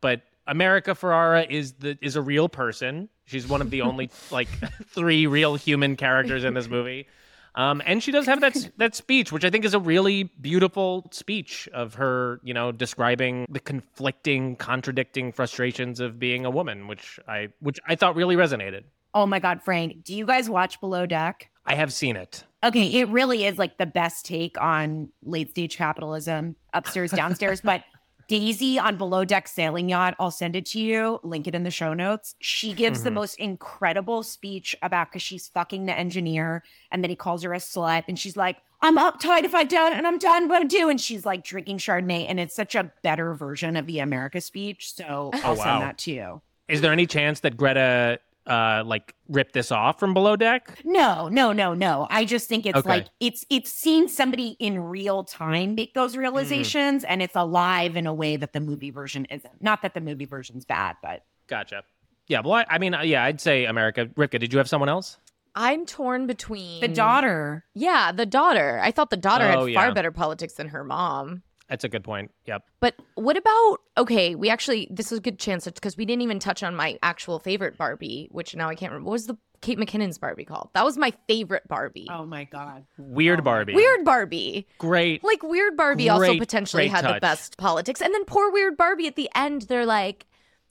But America Ferrera is the is a real person. She's one of the only like three real human characters in this movie. Um, and she does have that that speech, which I think is a really beautiful speech of her, you know, describing the conflicting, contradicting frustrations of being a woman, which I which I thought really resonated. Oh my God, Frank, do you guys watch Below Deck? I have seen it. Okay, it really is like the best take on late stage capitalism, upstairs, downstairs. but Daisy on Below Deck Sailing Yacht, I'll send it to you, link it in the show notes. She gives the Mhm. most incredible speech about because she's fucking the engineer, and then he calls her a slut, and she's like, I'm uptight if I don't, and I'm done what I do. And she's like drinking Chardonnay, and it's such a better version of the America speech. So I'll Oh, wow. send that to you. Is there any chance that Greta uh like rip this off from Below Deck? No, no, no, no. I just think it's Okay. like it's it's seeing somebody in real time make Mm. those realizations and it's alive in a way that the movie version isn't. Not that the movie version's bad, but Gotcha. Yeah, well, I, I mean, uh, yeah, I'd say America. Rivka, did you have someone else? I'm torn between the daughter. Yeah, the daughter. I thought the daughter Oh, had far yeah. better politics than her mom. That's a good point. Yep. But what about okay? We actually this is a good chance because we didn't even touch on my actual favorite Barbie, which now I can't remember. What was the Kate McKinnon's Barbie called? That was my favorite Barbie. Oh my god. Weird Oh, Barbie. Weird Barbie. Great. Like Weird Barbie also potentially great had the best politics. And then poor Weird Barbie at the end, they're like,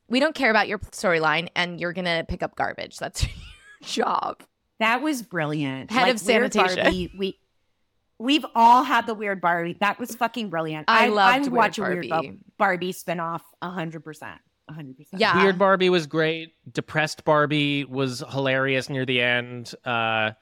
we don't care about your storyline and you're going to pick up garbage. That's your job. That was brilliant. Head Like, of Weird sanitation. Barbie, we we've all had the weird Barbie. That was fucking brilliant. I I, loved I would Weird watch a weird Barbie. Bar- Barbie spinoff hundred percent. hundred percent. Yeah. Weird Barbie was great. Depressed Barbie was hilarious near the end, uh,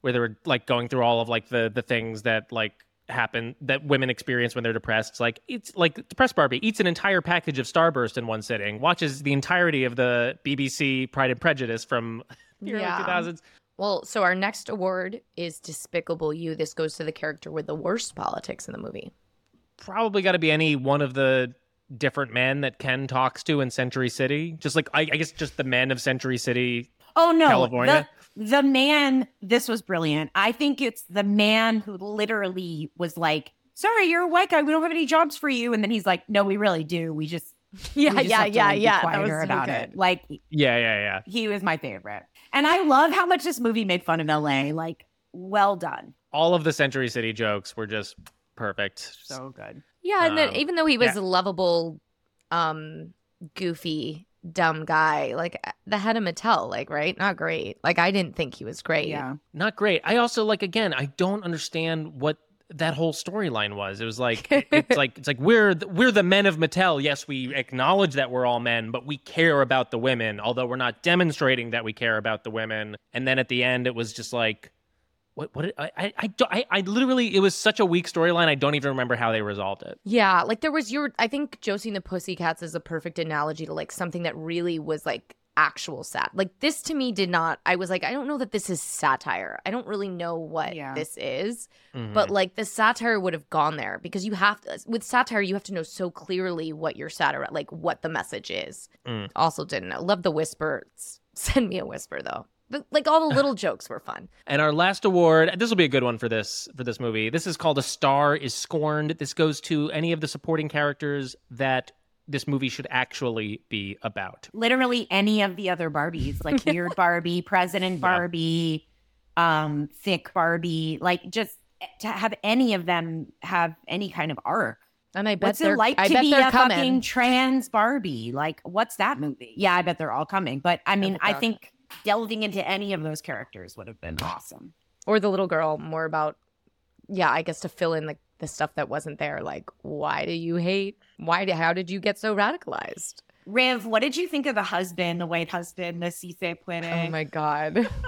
where they were like going through all of like the the things that like happen that women experience when they're depressed. It's like it's like depressed Barbie eats an entire package of Starburst in one sitting, watches the entirety of the BBC Pride and Prejudice from the early Yeah. 2000s. Well, so our next award is Despicable You. This goes to the character with the worst politics in the movie. Probably got to be any one of the different men that Ken talks to in Century City. Just like I, I guess just the men of Century City. Oh no, California? the the man. This was brilliant. I think it's the man who literally was like, "Sorry, you're a white guy. We don't have any jobs for you." And then he's like, "No, we really do. We just Yeah, we just yeah, have to, yeah, like, be yeah. That was quieter so about good. it." Like Yeah, yeah, yeah. he was my favorite, and I love how much this movie made fun of L.A. Like, well done, All of the Century City jokes were just perfect. so good. Yeah, and then Um, even though he was yeah. a lovable, um, goofy, dumb guy, like the head of Mattel, like right, not great. Like I didn't think he was great. Yeah, Not great. I also like again, I don't understand what that whole storyline was. It was like it's like it's like we're the, we're the men of Mattel. Yes, we acknowledge that we're all men, but we care about the women, although we're not demonstrating that we care about the women. And then at the end it was just like what what I I I, I, I literally it was such a weak storyline. I don't even remember how they resolved it. Yeah, like there was your. I think Josie and the Pussycats is a perfect analogy to like something that really was like actual sat. Like this to me did not. I was like, I don't know that this is satire. I don't really know what Yeah. this is. Mhm. But like the satire would have gone there because you have to with satire you have to know so clearly what your satire like what the message is. Mm. Also didn't know. Love the whisper. S- Send me a whisper though. But like all the little jokes were fun. And our last award, this will be a good one for this for this movie. This is called A Star is Scorned. This goes to any of the supporting characters that this movie should actually be about. literally any of the other Barbies, like Weird Barbie, President Barbie, um, Thick Barbie, like just to have any of them have any kind of arc. And I bet What's they're it like I to bet be a coming. fucking trans Barbie? Like, what's that movie? Yeah, I bet they're all coming. But I mean, bet I think delving into any of those characters would have been awesome. or the little girl more about yeah i guess to fill in the, the stuff that wasn't there like why do you hate why did how did you get so radicalized? Riv, what did you think of the husband, the white husband, the Sí se puede? oh my god.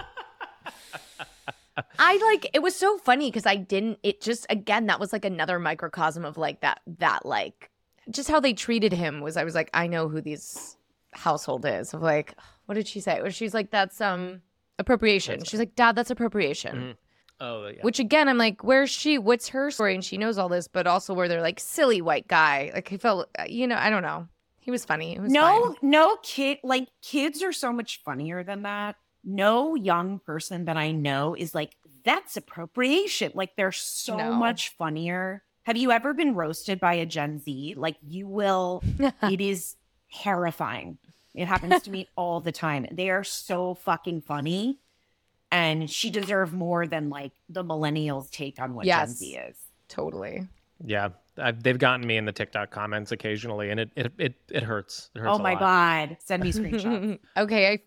I like it was so funny because i didn't it just again that was like another microcosm of like that that like just how they treated him was i was like i know who these household is. Of like what did she say? She's like that's um appropriation. That's- she's like dad that's appropriation. Mhm. Oh yeah. Which again, I'm like, where's she? What's her story? And she knows all this, but also where they're like, silly white guy. Like he felt, uh, you know, I don't know. He was funny. It was no, fine. no kid. Like kids are so much funnier than that. no young person that I know is like, that's appropriation. Like they're so No. much funnier. Have you ever been roasted by a Gen Z? Like you will, it is terrifying. It happens to me all the time. They are so fucking funny. And she deserved more than like the millennials take on what Gen Z is. totally. Yeah, I've, they've gotten me in the TikTok comments occasionally, and it it it, it hurts. It hurts. Oh my. God. Send me screenshots. okay, I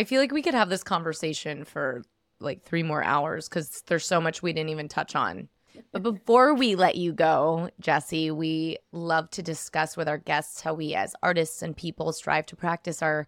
I feel like we could have this conversation for like three more hours because there's so much we didn't even touch on. But before we let you go, Jessie, we love to discuss with our guests how we, as artists and people, strive to practice our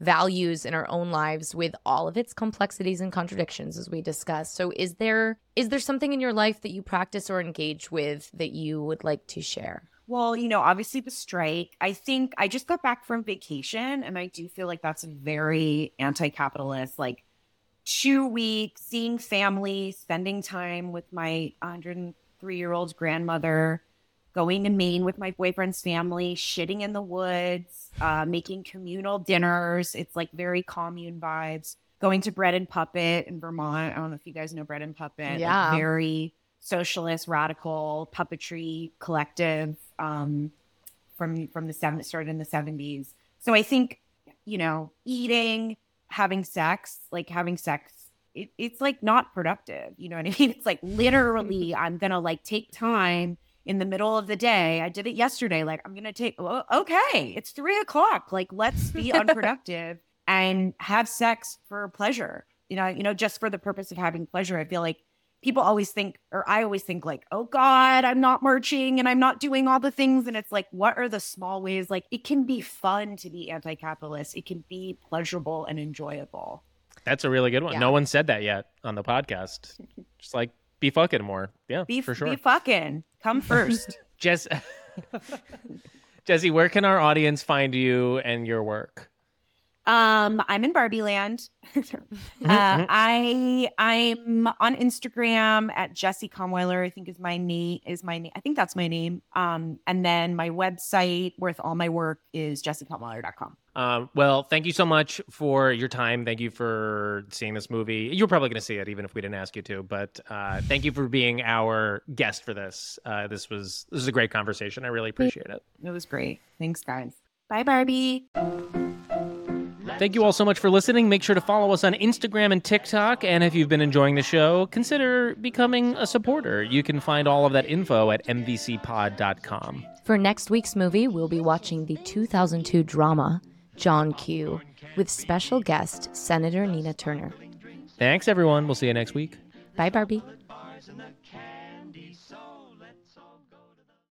values in our own lives with all of its complexities and contradictions as we discussed. So is there is there something in your life that you practice or engage with that you would like to share? Well, you know, obviously the strike. I think I just got back from vacation and I do feel like that's a very anti capitalist. Like two weeks, seeing family, spending time with my 103 year old grandmother, going to Maine with my boyfriend's family, shitting in the woods, uh, making communal dinners. It's like very commune vibes. Going to Bread and Puppet in Vermont. I don't know if you guys know Bread and Puppet. like, Yeah. very socialist, radical puppetry collective um, from from the seven started in the seventies. So I think you know, eating, having sex, like having sex, it, it's like not productive. You know what I mean? It's like literally, I'm gonna like take time in the middle of the day. I did it yesterday. Like I'm gonna take. oh, Okay, it's three o'clock. Like let's be unproductive and have sex for pleasure. You know, you know, just for the purpose of having pleasure. I feel like people always think, or I always think, like, oh God, I'm not marching and I'm not doing all the things. And it's like, what are the small ways? Like, it can be fun to be anti capitalist, it can be pleasurable and enjoyable. That's a really good one. Yeah. No one said that yet on the podcast. Just like be fucking more. Yeah, Be, for sure. be fucking. Come first. Jess, Jessie, where can our audience find you and your work? Um, I'm in Barbie Land. uh, I I'm on Instagram at Jessie Kahnweiler. I think is my name is my name. I think that's my name. Um, and then my website with all my work is jessiekahnweiler.com. Um, well, thank you so much for your time. Thank you for seeing this movie. You're probably going to see it, even if we didn't ask you to. But uh, thank you for being our guest for this. Uh, this was this was a great conversation. I really appreciate it. It was great. Thanks, guys. Bye, Barbie. Thank you all so much for listening. Make sure to follow us on Instagram and TikTok. And if you've been enjoying the show, consider becoming a supporter. You can find all of that info at mvcpod.com. For next week's movie, we'll be watching the 2002 drama John Q with special guest Senator Nina Turner. Thanks, everyone. We'll see you next week. Bye, Barbie.